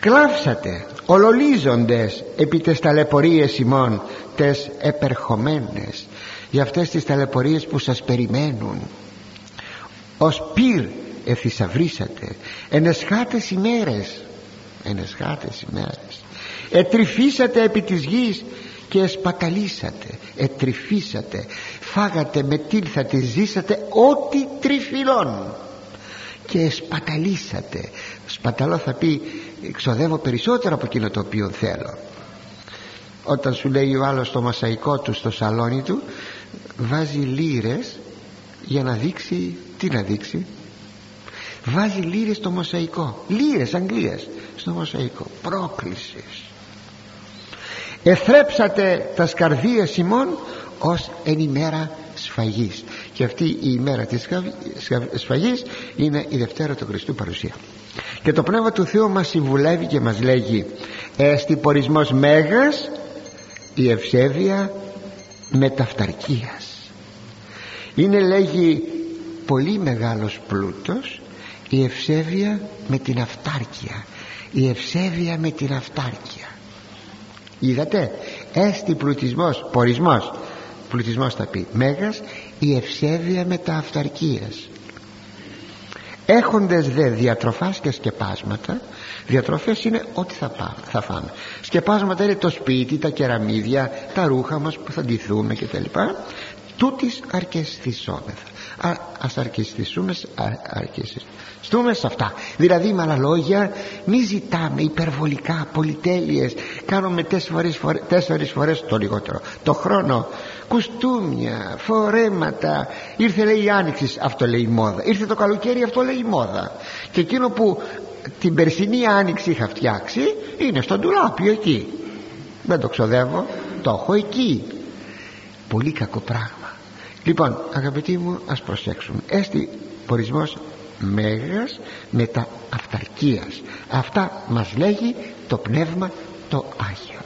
κλάψατε ολολίζοντες επί τες ταλαιπωρίες ημών τες επερχομένες για αυτές τις ταλαιπωρίες που σας περιμένουν. Ως πυρ εθισαυρίσατε ενεσχάτες ημέρες ενεσχάτες ημέρες ετρυφίσατε επί της γης και εσπαταλίσατε ετρυφίσατε φάγατε μετήλθατε ζήσατε ό,τι τριφυλών και σπαταλίσατε σπαταλώ θα πει ξοδεύω περισσότερο από εκείνο το οποίο θέλω όταν σου λέει ο άλλος το μασαϊκό του στο σαλόνι του βάζει λύρες για να δείξει τι να δείξει; Βάζει λύρες στο μοσαϊκό λύρες Αγγλίας στο μοσαϊκό πρόκλησης εθρέψατε τα σκαρδίες ημών ως εν ημέρα σφαγής. Και αυτή η ημέρα της σφαγής είναι η Δευτέρα του Χριστού παρουσία. Και το Πνεύμα του Θεού μας συμβουλεύει και μας λέγει έστι πορισμός μέγας η ευσέβεια μεταφταρκίας είναι λέγει πολύ μεγάλος πλούτος η ευσέβεια με την αυτάρκεια. Η ευσέβεια με την αυτάρκεια είδατε; Έστι πλουτισμός πορισμός. Πλουτισμός θα πει. Μέγας η ευσέβεια με τα αυταρκίας έχοντες δε διατροφάς και σκεπάσματα διατροφές είναι ό,τι θα, πάμε, θα φάμε. Σκεπάσματα είναι το σπίτι, τα κεραμίδια τα ρούχα μας που θα ντυθούμε κτλ τούτης αρκεστησόμεθα Α, ας αρκεστηθούμε αρκεστηθούμε. Σε αυτά. Δηλαδή με άλλα λόγια μη ζητάμε υπερβολικά πολυτέλειες. Κάνουμε τέσσερις φορές, τέσσερις φορές το λιγότερο. Το χρόνο κουστούμια, φορέματα. Ήρθε λέει η άνοιξη. Αυτό λέει η μόδα. Ήρθε το καλοκαίρι αυτό λέει η μόδα. Και εκείνο που την περσινή άνοιξη είχα φτιάξει είναι στον τουράπιο εκεί. Δεν το ξοδεύω. Το έχω εκεί. Πολύ κακό πράγμα λοιπόν αγαπητοί μου ας προσέξουμε. Έστι πορισμός μέγας τα αυταρκίας. Αυτά μας λέγει το πνεύμα το Άγιο